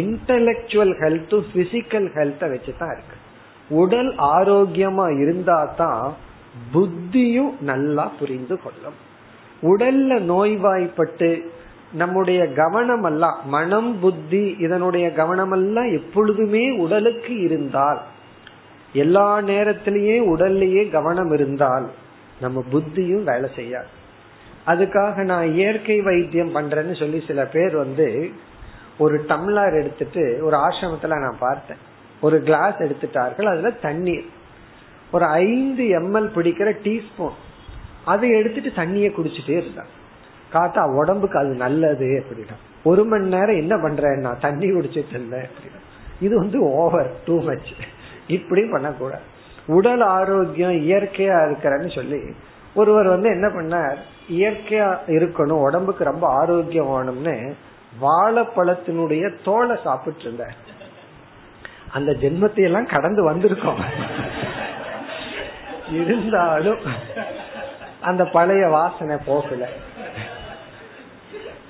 Speaker 1: இன்டலெக்சுவல் ஹெல்த்தும் பிசிக்கல் ஹெல்த்த வச்சுதான் இருக்கு. உடல் ஆரோக்கியமா இருந்தா தான் புத்தியும் நல்லா புரிந்து கொள்ளும். உடல்ல நோய்வாய்ப்பட்டு நம்முடைய கவனம் எல்லாம் மனம் புத்தி இதனுடைய கவனம் எல்லாம் எப்பொழுதுமே உடலுக்கு இருந்தால் எல்லா நேரத்திலேயே உடல்லையே கவனம் இருந்தால் நம்ம புத்தியும் வேலை செய்யாது. அதுக்காக நான் இயற்கை வைத்தியம் பண்றேன்னு சொல்லி சில பேர் வந்து ஒரு டம்ளர் எடுத்துட்டு ஒரு ஆசிரமத்துல நான் பார்த்தேன். ஒரு கிளாஸ் எடுத்துட்டார்கள் அதுல தண்ணீர். ஒரு ஐந்து எம்எல் பிடிக்கிற டீஸ்பூன். அதை எடுத்துட்டு தண்ணிய குடிச்சிட்டே இருந்தான். காத்தா உடம்புக்கு அது நல்லது அப்படின்னா ஒரு மணி நேரம் என்ன பண்றேன்னா தண்ணி குடிச்சிட்டு இல்ல இது வந்து ஓவர் டூ மச். இப்படி பண்ணக்கூடாது. உடல் ஆரோக்கியம் இயற்கையா இருக்கிறன்னு சொல்லி ஒருவர் வந்து என்ன பண்ணார் இயற்கையா இருக்கணும் உடம்புக்கு ரொம்ப ஆரோக்கியம் வேணும்னு வாழைப்பழத்தினுடைய தோலை சாப்பிட்டு இருந்தார். அந்த ஜென்மத்தை எல்லாம் கடந்து வந்திருக்கோம். இருந்தாலும் அந்த பழைய வாசனை போகல.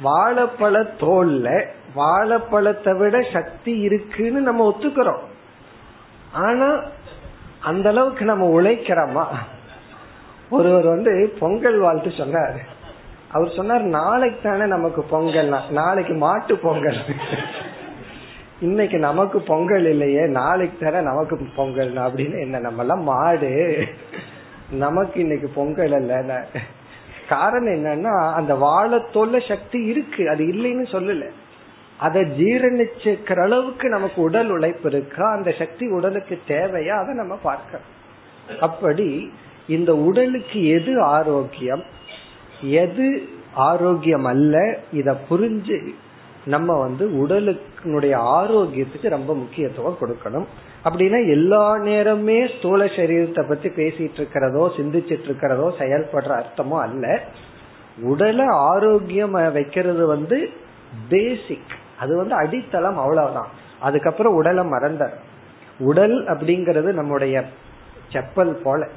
Speaker 1: வாழைப்பழ தோல்ல வாழைப்பழத்தை விட சக்தி இருக்குன்னு நம்ம ஒத்துக்கிறோம். ஆனா அந்த அளவுக்கு நம்ம உழைக்கிறோமா? ஒருவர் வந்து பொங்கல் வாழ்த்து சொன்னார். அவர் சொன்னார் நாளைக்கு தானே நமக்கு பொங்கல் நாளைக்கு மாட்டு பொங்கல். இன்னைக்கு நமக்கு பொங்கல் இல்லையே நாளைக்கு தானே நமக்கு பொங்கல் அப்படின்னு என்ன நம்ம எல்லாம் மாடு. நமக்கு இன்னைக்கு பொங்கல் இல்ல காரணம் என்னன்னா அந்த வாழத்தோல்ல சக்தி இருக்கு. அது இல்லைன்னு சொல்லல. அதை ஜீரணிச்சுக்கிற அளவுக்கு நமக்கு உடல் உழைப்பு இருக்கா? அந்த சக்தி உடலுக்கு தேவையா? அதை நம்ம பார்க்க அப்படி இந்த உடலுக்கு எது ஆரோக்கியம்? எது ஆரோக்கியம் அல்ல? இத புரிஞ்சு நம்ம வந்து உடலுக்குடைய ஆரோக்கியத்துக்கு ரொம்ப முக்கியத்துவம் கொடுக்கணும். அப்படின்னா எல்லா நேரமே ஸ்தூல சரீரத்தை பத்தி பேசிட்டு இருக்கிறதோ சிந்திச்சிட்டு இருக்கிறதோ செயல்படுற அர்த்தமோ அல்ல. உடலை ஆரோக்கியம் வைக்கிறது வந்து பேசிக் அது வந்து அடித்தளம் அவ்வளவுதான். அதுக்கப்புறம் உடலை மறந்த உடல் அப்படிங்கறது நம்முடைய செப்பல் போல.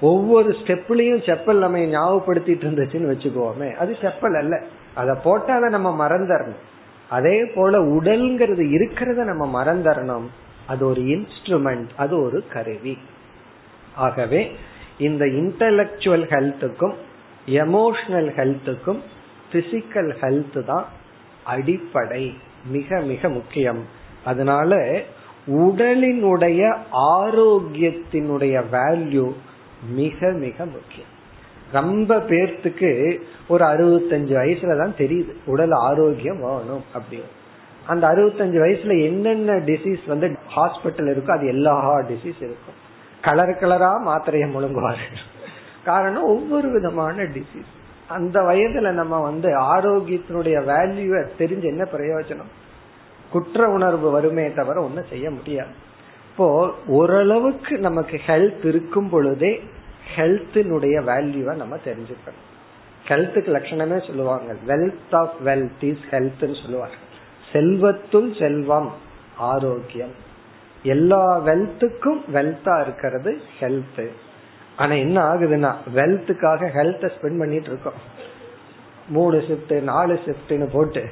Speaker 1: ஒவ்வொரு ஸ்டெப்லயும் செப்பல் நம்ம ஞாபகப்படுத்திட்டு இருந்துச்சுன்னு வச்சுக்கோமே. அது செப்பல் அல்ல. அதை போட்டால நம்ம மறந்துடணும். அதே போல உடல்ங்கிறது இருக்கிறத நம்ம மறந்துடணும். அது ஒரு இன்ஸ்ட்ருமெண்ட் அது ஒரு கருவி. ஆகவே இந்த இன்டலக்சுவல் ஹெல்த்துக்கும் எமோஷனல் ஹெல்த்துக்கும் பிசிக்கல் ஹெல்த் தான் அடிப்படை மிக மிக முக்கியம். அதனால உடலினுடைய ஆரோக்கியத்தினுடைய வேல்யூ மிக மிக முக்கியம். ரொம்ப பேர்த்துக்கு ஒரு அறுபத்தஞ்சு வயசுல தான் தெரியுது உடல் ஆரோக்கியம் வேணும் அப்படின்னு. அந்த அறுபத்தஞ்சு வயசுல என்னென்ன டிசீஸ் வந்து ஹாஸ்பிட்டல் இருக்கோ அது எல்லா டிசீஸ் இருக்கும். கலர் கலரா மாத்திரைய முழுங்குவாரு. காரணம் ஒவ்வொரு விதமான டிசீஸ் அந்த வயதுல நம்ம வந்து ஆரோக்கியத்தினுடைய வேல்யூவை தெரிஞ்சு என்ன பிரயோஜனம்? குற்ற உணர்வு வருமே தவிர ஒன்னும் செய்ய முடியாது. இப்போ ஓரளவுக்கு நமக்கு ஹெல்த் இருக்கும் பொழுதே ஹெல்த்தினுடைய வேல்யூவை நம்ம தெரிஞ்சுக்கணும். ஹெல்த்துக்கு லட்சணமே சொல்லுவாங்க. வெல்த் ஆஃப் வெல்த் இஸ் ஹெல்த்னு சொல்லுவாங்க. செல்வத்துள் செல்வம் ஆரோக்கியம். எல்லா வெல்த்துக்கும் வெல்த்தா இருக்கிறது ஹெல்த் ஆனா என்ன ஆகுதுன்னா வெல்த்துக்காக ஹெல்த்த ஸ்பெண்ட் பண்ணிட்டு இருக்கோம். மூணு ஷிப்ட் நாலு ஷிப்ட்னு போட்டு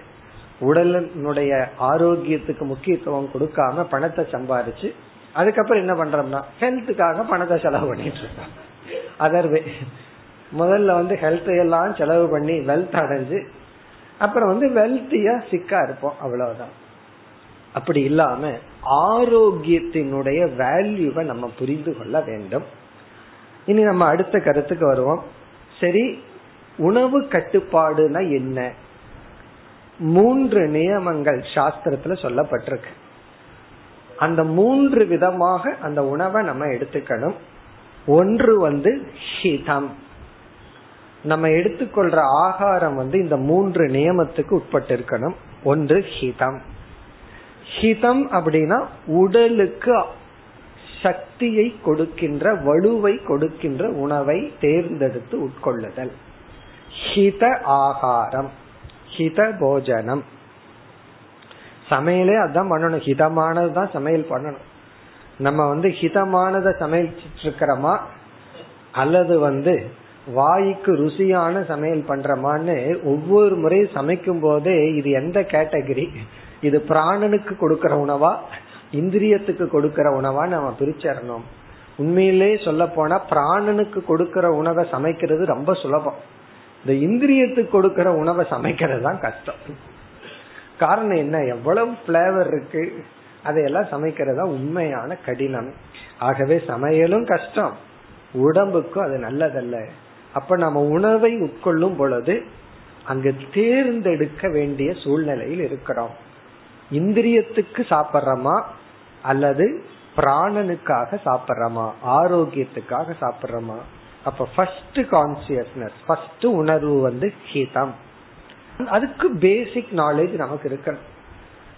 Speaker 1: உடலினுடைய ஆரோக்கியத்துக்கு முக்கியத்துவம் கொடுக்காம பணத்தை சம்பாரிச்சு அதுக்கப்புறம் என்ன பண்றோம்னா ஹெல்த்துக்காக பணத்தை செலவு பண்ணிட்டு இருக்கோம். அதர்வே முதல்ல வந்து ஹெல்த் எல்லாம் செலவு பண்ணி வெல்த் அடைஞ்சு அப்புறம் வந்து வெல்த்தியா சிக்கா இருப்போம் அவ்வளவுதான். அப்படி இல்லாம ஆரோக்கியத்தினுடைய வேல்யூவை நம்ம புரிந்து கொள்ள வேண்டும். இனி நம்ம அடுத்த கருத்துக்கு வருவோம். சரி உணவு கட்டுப்பாடுனா என்ன? மூன்று நியமங்கள் சாஸ்திரத்துல சொல்லப்பட்டிருக்கு. அந்த மூன்று விதமாக அந்த உணவை நம்ம எடுத்துக்கணும். ஒன்று வந்து ஹிதம். நம்ம எடுத்துக்கொள்ற ஆகாரம் வந்து இந்த மூன்று நியமத்துக்கு உட்பட்டிருக்கணும். ஒன்று ஹிதம். ஹிதம் அப்படின்னா உடலுக்கு சக்தியை கொடுக்கின்ற வலுவை கொடுக்கின்ற உணவை தேர்ந்தெடுத்து உட்கொள்ளுதல். ஹித ஆகாரம். ஹித போஜனம். சமையலே அதான் பண்ணணும். ஹிதமானது தான் சமையல் பண்ணணும். நம்ம வந்து ஹிதமானதை சமைச்சிட்டு இருக்கிறோமா? அல்லது வந்து வாய்க்கு ருசியான சமையல் பண்றமான்னு ஒவ்வொரு முறையும் சமைக்கும் போதே இது எந்த கேட்டகரி? இது பிராணனுக்கு கொடுக்கிற உணவா? இந்திரியத்துக்கு கொடுக்கிற உணவா நம்ம பிரிச்சரணும் உண்மையிலே சொல்ல போனா பிராணனுக்கு கொடுக்கிற உணவை சமைக்கிறது ரொம்ப சுலபம். இந்த இந்திரியத்துக்கு கொடுக்கிற உணவை சமைக்கிறது தான் கஷ்டம். காரணம் என்ன? எவ்வளவு பிளேவர் இருக்கு? அதையெல்லாம் சமைக்கிறதா உண்மையான கடினம். ஆகவே சமையலும் கஷ்டம். உடம்புக்கும் அது நல்லதல்ல. அப்ப நம்ம உணவை உட்கொள்ளும் பொழுது அங்கு தேர்ந்தெடுக்க வேண்டிய சூழ்நிலையில் இருக்கிறோம். இந்திரியத்துக்கு சாப்பிட்றோமா? அல்லது பிராணனுக்காக சாப்பிட்றோமா? ஆரோக்கியத்துக்காக சாப்பிட்றோமா? அப்ப ஃபர்ஸ்ட் கான்சியஸ்னஸ் ஃபர்ஸ்ட் உணர்வு வந்து ஹிதம். அதுக்கு பேசிக் நாலேஜ் நமக்கு இருக்கணும்.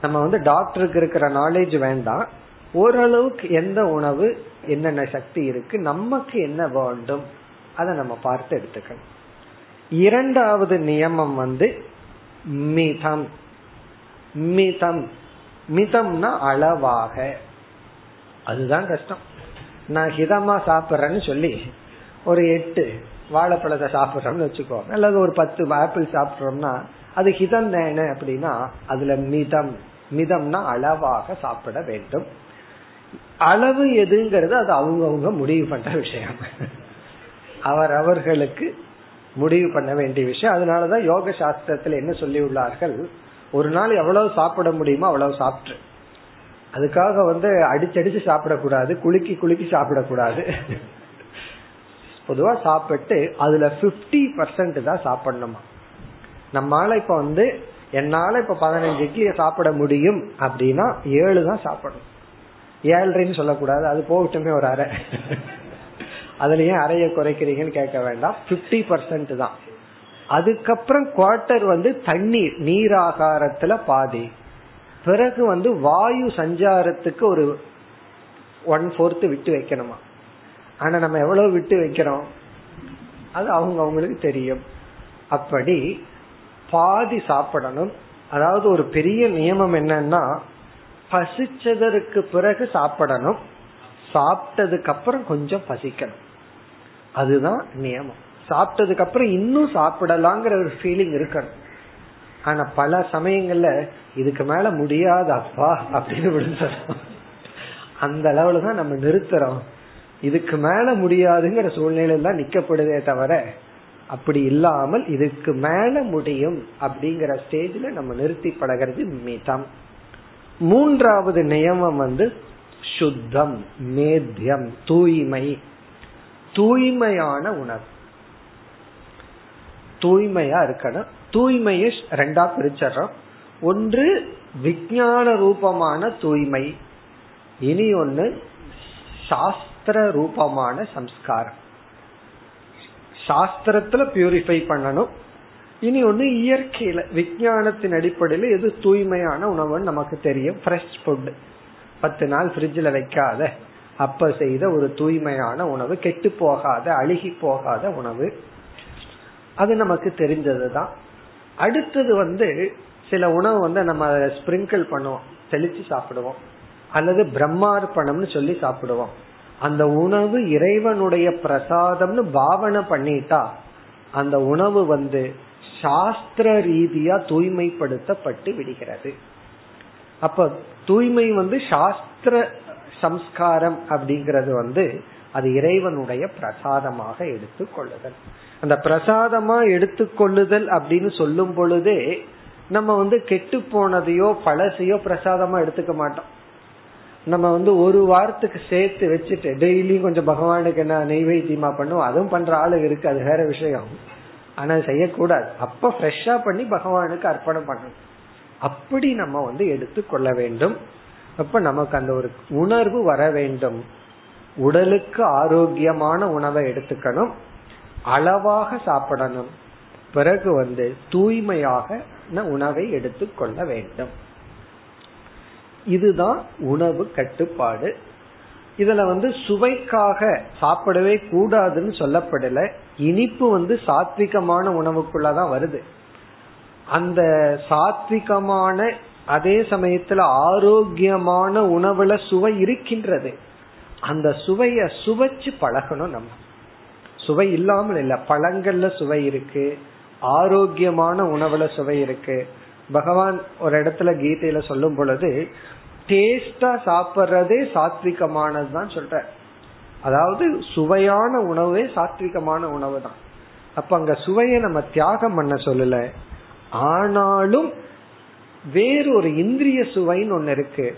Speaker 1: நம்ம வந்து டாக்டருக்கு இருக்கிற நாலேஜ் வேண்டாம். ஓரளவுக்கு எந்த உணவு என்னென்ன சக்தி இருக்கு நமக்கு என்ன வேண்டும்? அதை நம்ம பார்த்து எடுத்துக்கணும். இரண்டாவது நியமம் வந்து மிதம். மிதம். மிதம்னா அளவாக. அதுதான் கஷ்டம். நான் ஹிதமா சாப்பிட்றேன்னு சொல்லி ஒரு எட்டு வாழைப்பழத்தை சாப்பிட்றோம்னு வச்சுக்கோ. அல்லது ஒரு பத்து ஆப்பிள் சாப்பிட்றோம்னா அது ஹிதம் தானே அப்படின்னா அதுல மிதம். மிதம்னா அளவாக சாப்பிட வேண்டும். அளவு எதுங்கிறது அது அவங்கவுங்க முடிவு பண்ற விஷயம். அவர் அவர்களுக்கு முடிவு பண்ண வேண்டிய விஷயம். அதனாலதான் யோக சாஸ்திரத்துல என்ன சொல்லி உள்ளார்கள் ஒரு நாள் எவ்வளவு சாப்பிட முடியுமோ அவ்வளவு சாப்பிட்டு அதுக்காக வந்து அடிச்சடிச்சு சாப்பிடக்கூடாது குலுக்கி குலுக்கி சாப்பிடக்கூடாது. பொதுவா சாப்பிட்டு அதுல பிப்டி பர்சன்ட் தான் சாப்பிடணுமா? நம்மளால இப்ப வந்து என்னால இப்ப பதினஞ்சு இட்லியை சாப்பிட முடியும் அப்படின்னா ஏழு தான் சாப்பிடணும். ஏழரைன்னு சொல்லக்கூடாது அது போகட்டுமே ஒரு அரை அதுல அறைய குறைக்கிறீங்கன்னு கேட்க வேண்டாம். பிப்டி பர்சன்ட் தான். அதுக்கப்புறம் குவார்டர் வந்து தண்ணீர் நீராகாரத்துல பாதி. பிறகு வந்து வாயு சஞ்சாரத்துக்கு ஒரு ஒன் ஃபோர்த் விட்டு வைக்கணுமா? ஆனா நம்ம எவ்வளவு விட்டு வைக்கிறோம்? அது அவங்க அவங்களுக்கு தெரியும். அப்படி பாதி சாப்பிடணும். அதாவது ஒரு பெரிய நியமம் என்னன்னா பசிச்சதற்கு பிறகு சாப்பிடணும். சாப்பிட்டதுக்கு அப்புறம் கொஞ்சம் பசிக்கணும். அதுதான் நியமம். சாப்பிட்டதுக்கு அப்புறம் இன்னும் சாப்பிடலாங்கிற ஒரு ஃபீலிங் இருக்கணும். ஆனா பல சமயங்கள்ல இதுக்கு மேல முடியாது அப்பா அப்படின்னு விழுந்துறோம் அந்த அளவுல தான் நம்ம நிறுத்துறோம். இதுக்கு மேல முடியாதுங்கிற சூழ்நிலையில தான் நிக்கப்படுதே தவிர அப்படி இல்லாமல் இதுக்கு மேல முடியும் அப்படிங்கிற ஸ்டேஜ்ல நம்ம நிறுத்தி பழகிறது மிதம். மூன்றாவது நியமம் வந்து சுத்தம் மேத்தியம் தூய்மை. தூய்மையான உணவு. தூய்மையா இருக்கணும். தூய்மையை ரெண்டா பிரிச்சிடறோம். ஒன்று விஞ்ஞான ரூபமான தூய்மை. இனி ஒன்னு சாஸ்திர ரூபமான சம்ஸ்காரம். சாஸ்திரத்துல பியூரிஃபை பண்ணணும். இனி ஒண்ணு இயற்கையில விஞ்ஞானத்தின் அடிப்படையில எது தூய்மையான உணவுன்னு நமக்கு தெரியும். ஃப்ரெஷ் ஃபுட் பத்து நாள் ஃப்ரிட்ஜில் வைக்காத. அப்ப செய்த ஒரு தூய்மையான உணவு கெட்டு போகாத அழுகி போகாத உணவு. அது நமக்கு தெரிஞ்சதுதான். அடுத்தது வந்து சில உணவு வந்து நம்ம ஸ்பிரிங்கிள் பண்ணுவோம் தெளிச்சு சாப்பிடுவோம். அல்லது பிரம்மார்ப்பணம்னு சொல்லி சாப்பிடுவோம். அந்த உணவு இறைவனுடைய பிரசாதம்னு பாவனை பண்ணிட்டா அந்த உணவு வந்து சாஸ்திர ரீதியா தூய்மைப்படுத்தப்பட்டு விடுகிறது. அப்ப தூய்மை வந்து சாஸ்திர சம்ஸ்காரம் அப்படிங்கறது வந்து அது இறைவனுடைய பிரசாதமாக எடுத்துக்கொள்ளுதல். அந்த பிரசாதமா எடுத்துக்கொள்ளுதல் அப்படின்னு சொல்லும் பொழுதே நம்ம வந்து கெட்டு போனதையோ பழசையோ பிரசாதமா எடுத்துக்க மாட்டோம். நம்ம வந்து ஒரு வாரத்துக்கு சேர்த்து வச்சுட்டு டெய்லி கொஞ்சம் பகவானுக்கு என்ன நெய்வேத்தியமா பண்ணுவோம் அதுவும் பண்ற ஆளு இருக்கு அது வேற விஷயம். ஆனா செய்யக்கூடாது. அப்ப ஃப்ரெஷ்ஷா பண்ணி பகவானுக்கு அர்ப்பணம் பண்ணணும். அப்படி நம்ம வந்து எடுத்துக்கொள்ள வேண்டும். அப்ப நமக்கு அந்த ஒரு உணர்வு வர வேண்டும். உடலுக்கு ஆரோக்கியமான உணவை எடுத்துக்கணும். அளவாக சாப்பிடணும். பிறகு வந்து தூய்மையாக உணவை எடுத்துக்கொள்ள வேண்டும். இதுதான் உணவு கட்டுப்பாடு. இதுல வந்து சுவைக்காக சாப்பிடவே கூடாதுன்னு சொல்லப்படல. இனிப்பு வந்து சாத்விகமான உணவுக்குள்ளதான் வருது. அந்த சாத்விகமான அதே சமயத்துல ஆரோக்கியமான உணவுல சுவை இருக்கின்றது. அந்த சுவைய சுவைச்சு பழகணும் நம்ம. சுவை இல்லாமல் இல்ல பழங்கள்ல சுவை இருக்கு ஆரோக்கியமான உணவுல சுவை இருக்கு. பகவான் ஒரு இடத்துல கீதையில சொல்லும் பொழுது டேஸ்டா சாப்பிட்றதே சாத்விகமானது தான் சொல்ற அதாவது சுவையான உணவே சாத்விகமான உணவு தான் அப்ப அங்க சுவையை நம்ம தியாகம் பண்ண சொல்லல. ஆனாலும் வேறு ஒரு இந்திரிய சுவைன்னு ஒன்னு இருக்கு.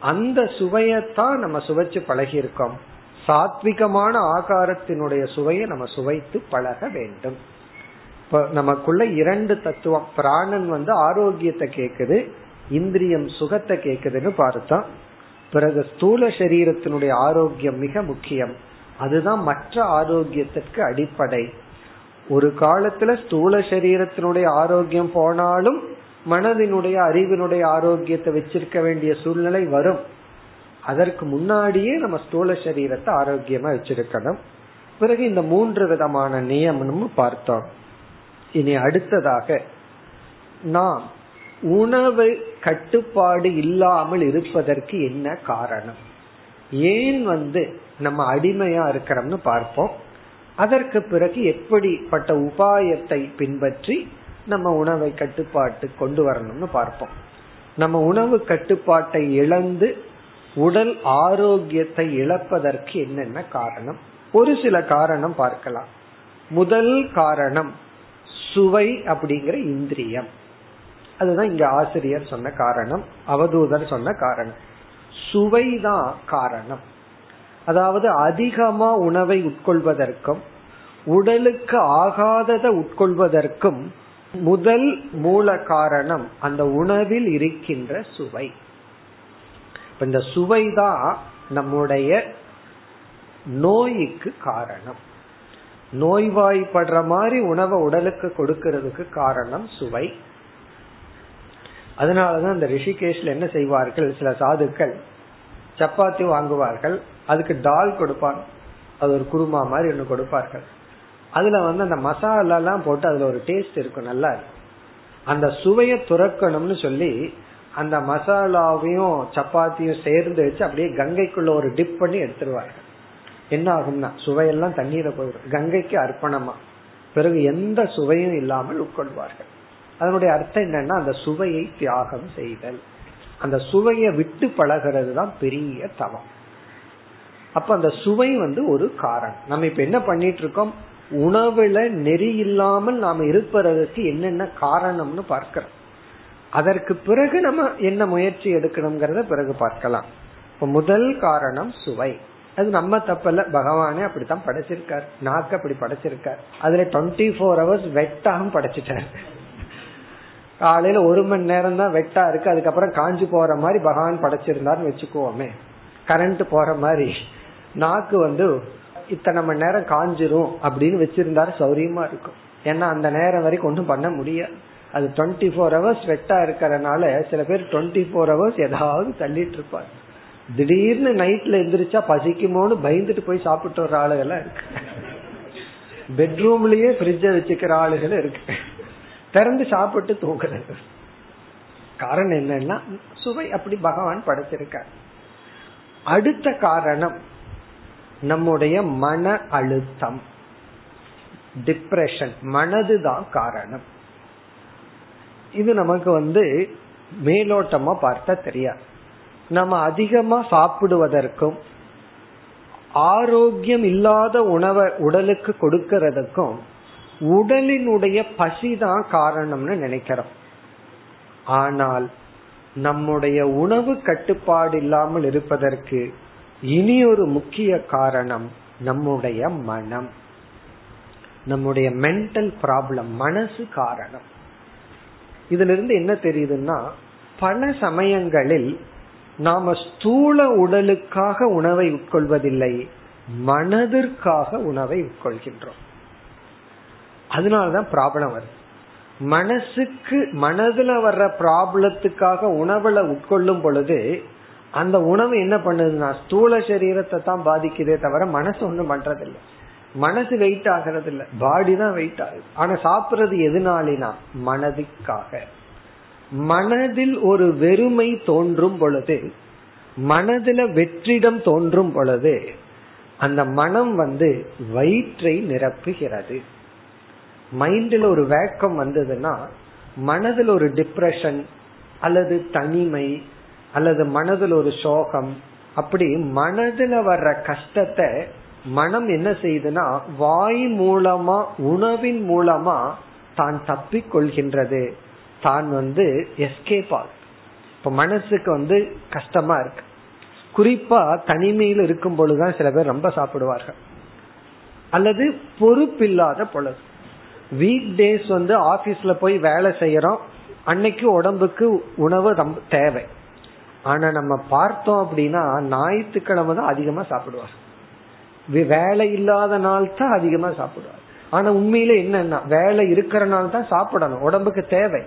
Speaker 1: அந்த சுவையத்தான் நம்ம சுவைச்சு பழகி இருக்கோம் சாத்விகமான ஆகாரத்தினுடைய சுவையை நம்ம சுவைத்து பழக வேண்டும். இப்ப நமக்குள்ள இரண்டு தத்துவம். பிராணன் வந்து ஆரோக்கியத்தை கேக்குது இந்திரியம் சுகத்தை கேக்குதுன்னு பார்த்தா பிறகு ஸ்தூல சரீரத்தினுடைய ஆரோக்கியம் மிக முக்கியம். அதுதான் மற்ற ஆரோக்கியத்திற்கு அடிப்படை. ஒரு காலத்துல ஸ்தூல சரீரத்தினுடைய ஆரோக்கியம் போனாலும் மனதினுடைய அறிவினுடைய ஆரோக்கியத்தை வச்சிருக்க வேண்டிய சூழ்நிலை வரும். அதற்கு முன்னாடியே நம்ம ஸ்தூல சரீரத்தை ஆரோக்கியமா வச்சிருக்கணும். பிறகு இந்த மூன்று விதமான நியமனம் பார்த்தோம். இனி அடுத்ததாக நாம் உணவு கட்டுப்பாடு இல்லாமல் இருப்பதற்கு என்ன காரணம்? ஏன் வந்து நம்ம அடிமையா இருக்கிறோம்னு பார்ப்போம். அதற்கு பிறகு எப்படிப்பட்ட உபாயத்தை பின்பற்றி நம்ம உணவை கட்டுப்பாட்டு கொண்டு வரணும்னு பார்ப்போம். நம்ம உணவு கட்டுப்பாட்டை இழந்து உடல் ஆரோக்கியத்தை இழப்பதற்கு என்னென்ன காரணம்? ஒரு சில காரணம் பார்க்கலாம். முதல் காரணம் சுவை அப்படிங்கிற இந்திரியம். அதுதான் இங்க ஆசிரியர் சொன்ன காரணம் அவதூதர் சொன்ன காரணம். சுவைதான் காரணம். அதாவது அதிகமா உணவை உட்கொள்வதற்கும் உடலுக்கு ஆகாததை உட்கொள்வதற்கும் முதல் மூல காரணம் அந்த உணவில் இருக்கின்ற சுவை. இந்த சுவைதான் நம்முடைய நோய்க்கு காரணம். நோய்வாய்ப்படுற மாதிரி உணவை உடலுக்கு கொடுக்கறதுக்கு காரணம் சுவை. அதனாலதான் இந்த ரிஷிகேஷ்ல என்ன செய்வார்கள் சில சாதுக்கள் சப்பாத்தி வாங்குவார்கள் அதுக்கு டால் கொடுப்பாங்க. அது ஒரு குருமா மாதிரி ஒன்று கொடுப்பார்கள். அதுல வந்து அந்த மசாலா எல்லாம் போட்டு அதுல ஒரு டேஸ்ட் இருக்கும் நல்லா அந்த சுவையை துறக்கணும்னு சொல்லி அந்த மசாலாவையும் சப்பாத்தியும் சேர்ந்து வச்சு அப்படியே கங்கைக்குள்ள ஒரு டிப் பண்ணி எடுத்துருவாங்க. என்ன ஆகும்னா சுவையெல்லாம் தண்ணீர போயிடும். கங்கைக்கு அர்ப்பணமா. பிறகு எந்த சுவையும் இல்லாமல் உட்கொள்வார்கள். அதனுடைய அர்த்தம் என்னன்னா அந்த சுவையை தியாகம் செய்தல். அந்த சுவையை விட்டு பழகிறது தான் பெரிய தவம். அப்ப அந்த சுவை வந்து ஒரு காரணம். நம்ம இப்ப என்ன பண்ணிட்டு இருக்கோம்? உணவுல நெறி இல்லாமல் நாம இருப்பதற்கு என்னென்ன காரணம்னு பார்க்கிறோம். அதற்கு பிறகு நம்ம என்ன முயற்சி எடுக்கணுங்கிறத பிறகு பார்க்கலாம். இப்ப முதல் காரணம் சுவை. அது நம்ம தப்பல்ல பகவானே அப்படித்தான் படைச்சிருக்கார். நாக்கு அப்படி படைச்சிருக்கார். அதுல டுவெண்ட்டி ஃபோர் ஹவர்ஸ் வெட்டாகவும் படைச்சிட்டார். காலையில ஒரு மணி நேரம் தான் வெட்டா இருக்கு. அதுக்கப்புறம் காஞ்சி போற மாதிரி பகவான் படைச்சிருந்தாருன்னு வச்சுக்குவோமே கரண்ட் போற மாதிரி. நாக்கு வந்து இத்தனை மணி நேரம் காஞ்சிரும் அப்படின்னு வச்சிருந்தாரு சௌரியமா இருக்கும். ஏன்னா அந்த நேரம் வரைக்கும் ஒன்றும் பண்ண முடியாது. அது டுவெண்ட்டி ஃபோர் ஹவர்ஸ் வெட்டா இருக்கிறதுனால சில பேர் டுவெண்ட்டி ஃபோர் ஹவர்ஸ் ஏதாவது தள்ளிட்டு இருப்பார் திடீர்னு நைட்ல எந்திரிச்சா பசிக்குமோன்னு பயந்துட்டு போய் சாப்பிட்டு வர ஆளுகள்லாம் இருக்கு. பெட்ரூம்லயே ஃப்ரிட்ஜ வச்சுக்கிற ஆளுகள் இருக்கு. திறந்து சாப்பிட்டு தூங்குறது. காரணம் என்னன்னா சுவை அப்படி பகவான் படைச்சிருக்கார். அடுத்த காரணம் நம்முடைய மன அழுத்தம் டிப்ரெஷன் மனதுதான் காரணம். இது நமக்கு வந்து மேலோட்டமா பார்த்தா தெரியாது. நம்ம அதிகமா சாப்பிடுவதற்கும் ஆரோக்கியம் இல்லாத உணவை உடலுக்கு கொடுக்கறதுக்கும் உடலினுடைய பசிதான் காரணம்னு நினைக்கிறோம். ஆனால் நம்முடைய உணவு கட்டுப்பாடு இல்லாமல் இருப்பதற்கு இனி ஒரு முக்கிய காரணம் நம்முடைய மனம். நம்முடைய மென்டல் ப்ராப்ளம் மனசு காரணம். இதுல இருந்து என்ன தெரியுதுன்னா பல சமயங்களில் நாம ஸ்தூல உடலுக்காக உணவை உட்கொள்வதில்லை மனதிற்காக உணவை உட்கொள்கின்றோம். அதனாலதான் ப்ராப்ளம் வருது. மனசுக்கு மனதுல வர்ற ப்ராப்ளத்துக்காக உணவுல உட்கொள்ளும் பொழுது அந்த உணவு என்ன பண்ணுதுன்னா ஸ்தூல சரீரத்தை தான் பாதிக்குதே தவிர மனசு ஒண்ணும் பண்றதில்லை. மனசு வெயிட் ஆகிறது இல்ல பாடி தான் வெயிட் ஆகுது. ஆனா சாப்பிடுறது எதுனாலினா மனதுக்காக. மனதில் ஒரு வெறுமை தோன்றும் பொழுது மனதில வெற்றிடம் தோன்றும் பொழுது அந்த மனம் வந்து வயிற்றை நிரப்புகிறது. மைண்டில் ஒரு வேக்கம் வந்ததுன்னா மனதில் ஒரு டிப்ரெஷன் அல்லது தனிமை அல்லது மனதில் ஒரு சோகம் அப்படி மனதில் வர்ற கஷ்டத்தை மனம் என்ன செய்யுதுன்னா வாய் மூலமா உணவின் மூலமா தான் தப்பி கொள்கின்றது. தான் வந்து எஸ்கேப் ஆகுது. இப்ப மனசுக்கு வந்து கஷ்டமா இருக்கு. குறிப்பா தனிமையில் இருக்கும் பொழுதுதான் சில பேர் ரொம்ப சாப்பிடுவார்கள். அல்லது பொறுப்பில்லாத பொழுது. வீக் டேஸ் வந்து ஆபீஸ்ல போய் வேலை செய்யறோம். அன்னைக்கு உடம்புக்கு உணவு ரொம்ப தேவை. ஆனா நம்ம பார்த்தோம் அப்படின்னா ஞாயிற்றுக்கிழமை தான் அதிகமா சாப்பிடுவார். வேலை இல்லாத நாள் தான் அதிகமா சாப்பிடுவார். ஆனா உண்மையில என்னன்னா வேலை இருக்கிற தான் சாப்பிடணும். உடம்புக்கு தேவை.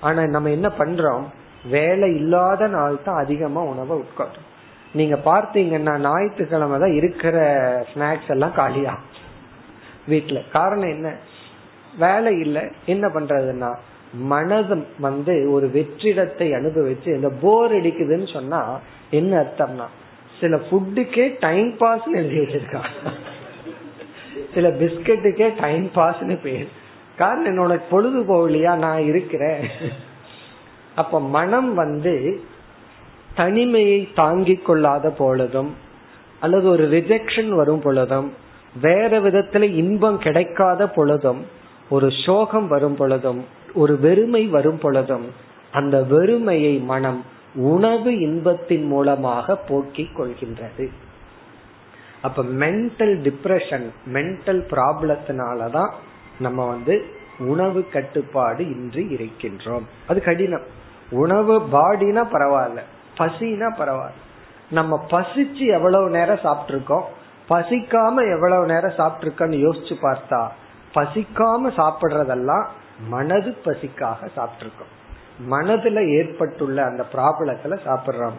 Speaker 1: ஆனா நம்ம என்ன பண்றோம்? வேலை இல்லாத நாள் தான் அதிகமா உணவை உட்காரும் நீங்க பார்த்தீங்கன்னா ஞாயிற்றுக்கிழமை தான் இருக்கிற ஸ்நாக்ஸ் எல்லாம் காலியா வீட்டுல காரணம் என்ன? வேலை இல்லை. என்ன பண்றதுன்னா மனதம் வந்து ஒரு வெற்றிடத்தை அனுபவிச்சு இந்த போர் அடிக்குதுன்னு சொன்னா என்ன அர்த்தம்னா சில ஃபுட்டுக்கே டைம் பாஸ் எழுதி வச்சிருக்கான் சில பிஸ்கட்டுக்கே டைம் பாஸ்னு பேர். காரணம் என்னோட பொழுதுபோகலையா நான் இருக்கிறேன். அப்ப மனம் வந்து தனிமையை தாங்கிக் கொள்ளாத பொழுதும் அல்லது ஒரு ரிஜெக்ஷன் வரும் பொழுதும் வேற விதத்துல இன்பம் கிடைக்காத பொழுதும் ஒரு சோகம் வரும் பொழுதும் ஒரு வெறுமை வரும் பொழுதும் அந்த வெறுமையை மனம் உணவு இன்பத்தின் மூலமாக போக்கிக் கொள்கின்றது. அப்ப மென்டல் டிப்ரெஷன் மென்டல் ப்ராப்ளத்தினாலதான் நம்ம வந்து உணவு கட்டுப்பாடு இன்றி இருக்கின்றோம். அது கடினம். உணவு பாடினா பரவாயில்ல பசினா பரவாயில்ல. நம்ம பசிச்சு எவ்வளவு நேரம் சாப்பிட்டுருக்கோம் பசிக்காம எவ்வளவு நேரம் சாப்பிட்டுருக்கோன்னு யோசிச்சு பார்த்தா பசிக்காம சாப்பிடுறதெல்லாம் மனது பசிக்காக சாப்பிட்டுருக்கோம். மனதுல ஏற்பட்டுள்ள அந்த ப்ராப்ளத்துல சாப்பிடுறோம்.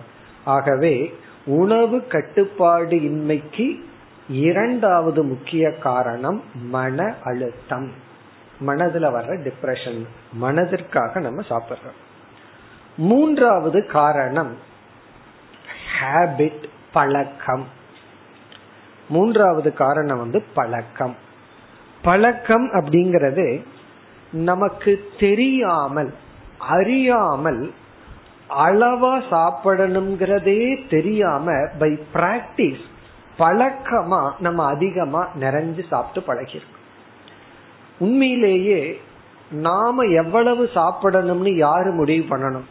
Speaker 1: ஆகவே உணவு கட்டுப்பாடு இன்மைக்கு இரண்டாவது முக்கிய காரணம் மன அழுத்தம். மனதுல வர்ற டிப்ரெஷன் மனதிற்காக நம்ம சாப்பிடுறோம். மூன்றாவது காரணம் ஹேபிட் பழக்கம். மூன்றாவது காரணம் வந்து பழக்கம். பழக்கம் அப்படிங்கிறது நமக்கு தெரியாமல் அறியாமல் அளவா சாப்பிடணுங்கிறதே தெரியாம பை பிராக்டிஸ் பழக்கமா நம்ம அதிகமா நிறைஞ்சு சாப்பிட்டு பழகிருக்கோம். உண்மையிலேயே நாம எவ்வளவு சாப்பிடணும்னு யாரு முடிவு பண்ணணும்?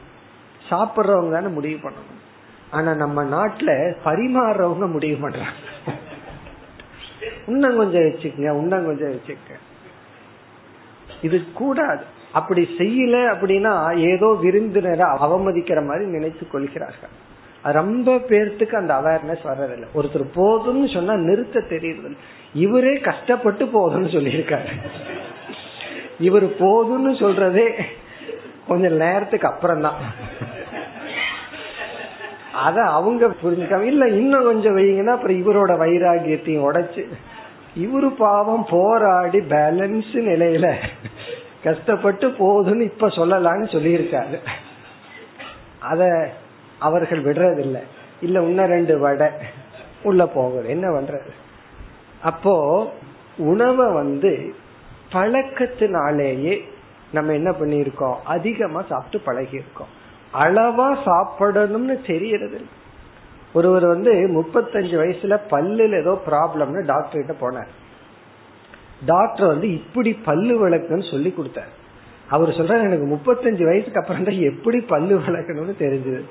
Speaker 1: சாப்பிட்றவங்க தானே முடிவு பண்ணணும். ஆனா நம்ம நாட்டுல பரிமாறுறவங்க முடிவு பண்றாங்க. இன்னும் கொஞ்சம் வச்சுக்கங்க இன்னும் கொஞ்சம் வச்சுக்க இது கூடாது. அப்படி செய்யல அப்படின்னா ஏதோ விருந்தினரை அவமதிக்கிற மாதிரி நினைத்து கொள்கிறார்கள். ரொம்ப பேர்த்துக்கு அந்த அவேர்னஸ் வர்றதில்லை. ஒருத்தர் போதும்னு சொன்னா நிறுத்த தெரியுது இவரே கஷ்டப்பட்டு போதும்னு சொல்லியிருக்காரு. இவர் போதும்னு சொல்றதே கொஞ்சம் நேரத்துக்கு அப்புறம் தான் அத அவங்க புரிஞ்சுக்காம இல்ல இன்னும் கொஞ்சம் வைங்கன்னா அப்புறம் இவரோட வைராகியத்தையும் உடைச்சு இவரு பாவம் போராடி பேலன்ஸ் நிலையில கஷ்டப்பட்டு போதுன்னு இப்ப சொல்லலாம்னு சொல்லியிருக்காரு. அத அவர்கள் விடுறதில்லை. இல்ல இன்னும் ரெண்டு வடை உள்ள போகுது என்ன பண்றது? அப்போ உணவை வந்து பழக்கத்தினாலேயே நம்ம என்ன பண்ணிருக்கோம் அதிகமா சாப்பிட்டு பழகி இருக்கோம் அளவா சாப்பிடணும்னு தெரியறது ஒருவர் வந்து முப்பத்தஞ்சு வயசுல பல்லுல ஏதோ ப்ராப்ளம்னு டாக்டர் கிட்ட போனார். டாக்டர் வந்து இப்படி பல்லு விளக்குன்னு சொல்லி கொடுத்தார். அவர் சொல்றாரு எனக்கு முப்பத்தஞ்சு வயசுக்கு அப்புறம் தான் எப்படி பல்லு விளக்கணும்னு தெரிஞ்சது.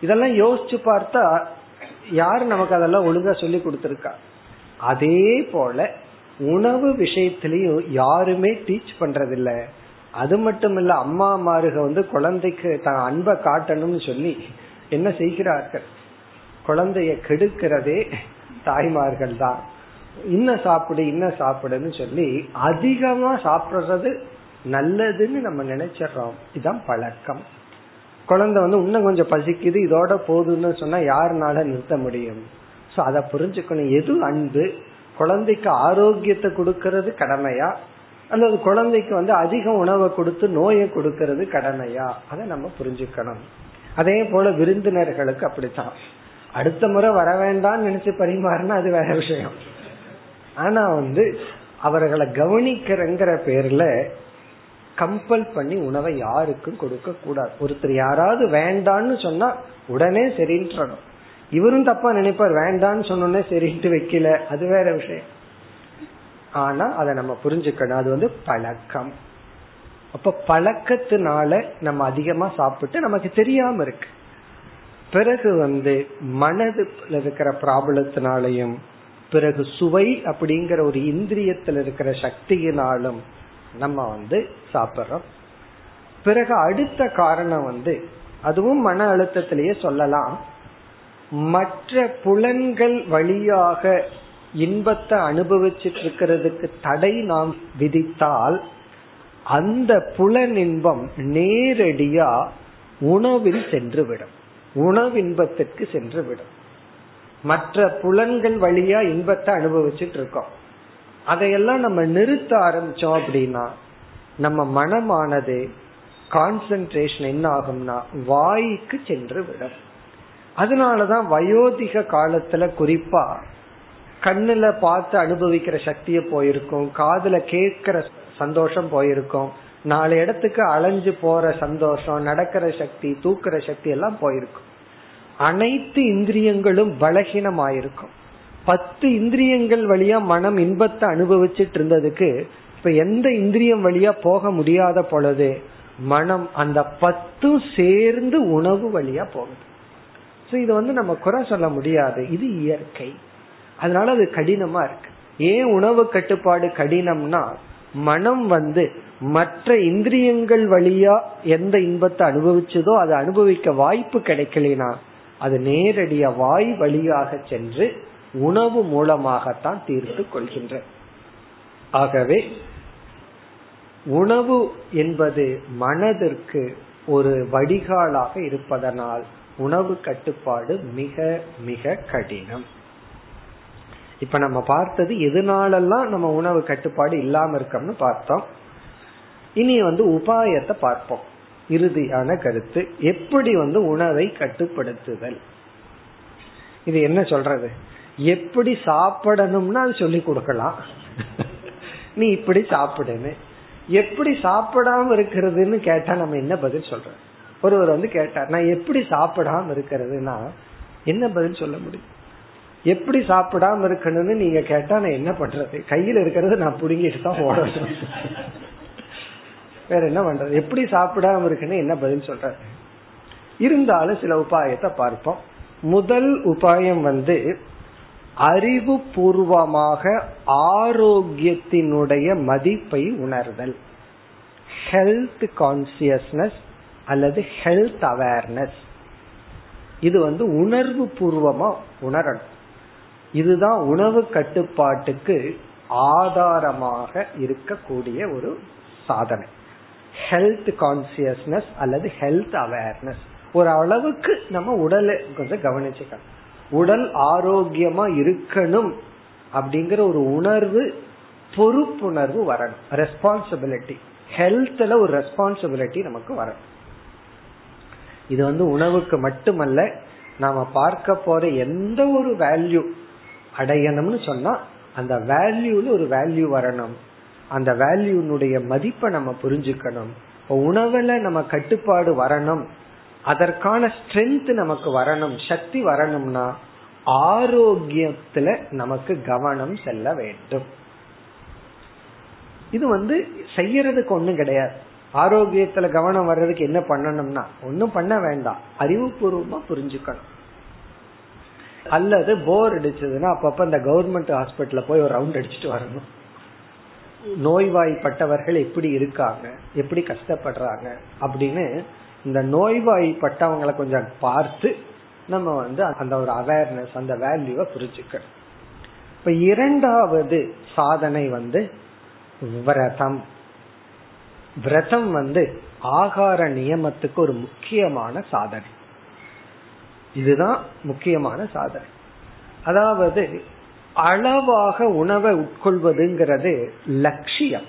Speaker 1: இதெல்லாம் யோசிச்சு பார்த்தா யாரு நமக்கு அதெல்லாம் ஒழுங்கா சொல்லி கொடுத்துருக்கா? அதே போல உணவு விஷயத்திலையும் யாருமே டீச் பண்றதில்ல. அது மட்டும் இல்ல அம்மா மாருக வந்து குழந்தைக்கு தான் அன்பை காட்டணும்னு சொல்லி என்ன செய்கிறார்கள்? குழந்தைய கெடுக்கிறதே தாய்மார்கள் தான் இன்ன சாப்பிடு இன்ன சாப்பிடுன்னு சொல்லி அதிகமா சாப்பிடுறது நல்லதுன்னு நம்ம நினைச்சிடறோம். இதுதான் பழக்கம். குழந்தை வந்து இன்னும் கொஞ்சம் பசிக்குது இதோட போதுன்னு சொன்னா யாருனால நிறுத்த முடியும்? சோ அதை புரிஞ்சுக்கணும். எது அன்பு? குழந்தைக்கு ஆரோக்கியத்தை கொடுக்கறது கடமையா? அல்லது குழந்தைக்கு வந்து அதிக உணவை கொடுத்து நோயை கொடுக்கறது கடமையா? அதை நம்ம புரிஞ்சுக்கணும். அதே போல விருந்தினர்களுக்கு அப்படித்தான். அடுத்த முறை வர வேண்டாம்னு நினைச்சு பரிமாறினா அது வேற விஷயம். ஆனா வந்து அவர்களை கவனிக்கிறங்கிற பேர்ல கம்பல் பண்ணி உணவை யாருக்கும் கொடுக்க கூடாது. ஒருத்தர் யாராவது வேண்டான்னு சொன்னா உடனே சரின்றணும். இவரும் தப்பா நினைப்பார் வேண்டான்னு சொன்னோடனே சரின்ட்டு வைக்கல. அது வேற விஷயம். ஆனா அதை நம்ம புரிஞ்சுக்கணும். அது வந்து பழக்கம். அப்ப பழக்கத்தினால நம்ம அதிகமா சாப்பிட்டு நமக்கு தெரியாம இருக்கு. பிறகு வந்து மனதுல இருக்கிற ப்ராப்ளத்தினாலையும் பிறகு சுவை அப்படிங்கிற ஒரு இந்திரியத்தில் இருக்கிற சக்தியினாலும் நம்ம வந்து சாப்பிட்றோம். பிறகு அடுத்த காரணம் வந்து அதுவும் மன அழுத்தத்திலேயே சொல்லலாம் மற்ற புலன்கள் வழியாக இன்பத்தை அனுபவிச்சுட்டு இருக்கிறதுக்கு தடை நாம் விதித்தால் அந்த புலன் இன்பம் நேரடியா உணவில் சென்றுவிடும். விடும் உணவின்பத்திற்கு சென்று விடும் மற்ற புலன்கள் வழியா இன்பத்தை அனுபவிச்சுட்டு இருக்கோம் அதையெல்லாம் நம்ம நிறுத்த ஆரம்பிச்சோம் அப்படின்னா நம்ம மனமானது கான்சென்ட்ரேஷன் என்ன ஆகும்னா வாய்க்கு சென்று விடும் அதனாலதான் வயோதிக காலத்துல குறிப்பா கண்ணுல பார்த்து அனுபவிக்கிற சக்திய போயிருக்கும் காதுல கேட்கிற சந்தோஷம் போயிருக்கும் நாலு இடத்துக்கு அலைஞ்சு போற சந்தோஷம் நடக்கிற சக்தி தூக்குற சக்தி எல்லாம் போயிருக்கும். அனைத்து இந்திரியங்களும் பலகீனமாயிருக்கும். பத்து இந்திரியங்கள் வழியா மனம் இன்பத்தை அனுபவிச்சுட்டு இருந்ததுக்கு இப்ப எந்த இந்திரியம் வழியா போக முடியாத பொழுது மனம் அந்த பத்தும் சேர்ந்து உணவு வழியா போகுது. சோ இது வந்து நம்ம குறை சொல்ல முடியாது. இது இயற்கை. அதனால அது கடினமா இருக்கு. ஏன் உணவு கட்டுப்பாடு கடினம்னா மனம் வந்து மற்ற இந்திரியங்கள் வழியா எந்த இன்பத்தை அனுபவிச்சதோ அதை அனுபவிக்க வாய்ப்பு கிடைக்கலனா அது நேரடிய வாய் வழியாக சென்று உணவு மூலமாகத்தான் தீர்த்து கொள்கின்ற. ஆகவே உணவு என்பது மனதிற்கு ஒரு வடிகாலாக இருப்பதனால் உணவு கட்டுப்பாடு மிக மிக கடினம். இப்ப நம்ம பார்த்தது எதனாலெல்லாம் நம்ம உணவு கட்டுப்பாடு இல்லாம இருக்கோம்னு பார்த்தோம். இனி வந்து உபாயத்தை பார்ப்போம். இறுதியான கருத்து எப்படி வந்து உணவை கட்டுப்படுத்துதல்? இது என்ன சொல்றது? எப்படி சாப்பிடணும்னு அது சொல்லி கொடுக்கலாம். நீ இப்படி சாப்பிடுன்னு. எப்படி சாப்பிடாம இருக்கிறதுன்னு கேட்டா நம்ம என்ன பதில் சொல்றோம் ஒருவர் வந்து கேட்டார் நான் எப்படி சாப்பிடாம இருக்கிறதுனா என்ன பதில் சொல்ல முடியும்? எப்படி சாப்பிடாம இருக்கணும்னு நீங்க கேட்டா நான் என்ன பண்றது? கையில இருக்கிறது நான் புடுங்கிட்டு தான் ஓடணும். வேற என்ன பண்றது? எப்படி சாப்பிடாம இருக்குன்னு என்ன பதில் சொல்ற இருந்தாலும் சில உபாயத்தை பார்ப்போம். முதல் உபாயம் வந்து அறிவு பூர்வமாக ஆரோக்கியத்தினுடைய மதிப்பை உணர்தல். ஹெல்த் கான்சியஸ்னஸ் அல்லது ஹெல்த் அவேர்னஸ் இது வந்து உணர்வு பூர்வமா உணரணும். இதுதான் உணவு கட்டுப்பாட்டுக்கு ஆதாரமாக இருக்கக்கூடிய ஒரு சாதனை. ஹெல்த் கான்சியஸ்னஸ் அல்லது ஹெல்த் அவேர்னஸ் ஒரு அளவுக்கு நம்ம உடலை கொஞ்சம் கவனிச்சுக்கணும். உடல் ஆரோக்கியமா இருக்கணும் அப்படிங்கிற ஒரு உணர்வு பொறுப்புணர்வு வரணும். ரெஸ்பான்சிபிலிட்டி ஹெல்த்ல ஒரு ரெஸ்பான்சிபிலிட்டி நமக்கு வரணும். இது வந்து உணவுக்கு மட்டுமல்ல நாம பார்க்க போற எந்த ஒரு வேல்யூ அடையணும்னு சொன்னா அந்த வேல்யூல ஒரு வேல்யூ வரணும். அந்த வேல்யூனுடைய மதிப்பை நம்ம புரிஞ்சுக்கணும். உணவுல நம்ம கட்டுப்பாடு வரணும். அதற்கான ஸ்ட்ரென்த் நமக்கு வரணும். சக்தி வரணும்னா ஆரோக்கியத்துல நமக்கு கவனம் செல்ல வேண்டும். இது வந்து செய்யறதுக்கு ஒண்ணும் கிடையாது. ஆரோக்கியத்துல கவனம் வர்றதுக்கு என்ன பண்ணணும்னா ஒன்னும் பண்ண வேண்டாம். அறிவுபூர்வமா புரிஞ்சுக்கணும். அல்லது போர் அடிச்சதுன்னா அப்பப்ப இந்த கவர்மெண்ட் ஹாஸ்பிட்டல போய் ஒரு ரவுண்ட் அடிச்சுட்டு வரணும். நோய்வாய்ப்பட்டவர்கள் எப்படி இருக்காங்க எப்படி கஷ்டப்படுறாங்க அப்படின்னு இந்த நோய்வாய்ப்பட்டவங்களை கொஞ்சம் பார்த்து நம்ம வந்து அந்த ஒரு அவேர்னஸ் அந்த வேல்யூவை புரிஞ்சுக்க இப்ப இரண்டாவது சாதனை வந்து விரதம். விரதம் வந்து ஆகார நியமத்துக்கு ஒரு முக்கியமான சாதனை. இதுதான் முக்கியமான சாதனை. அதாவது அளவாக உணவை உட்கொள்வதுங்கிறது லட்சியம்.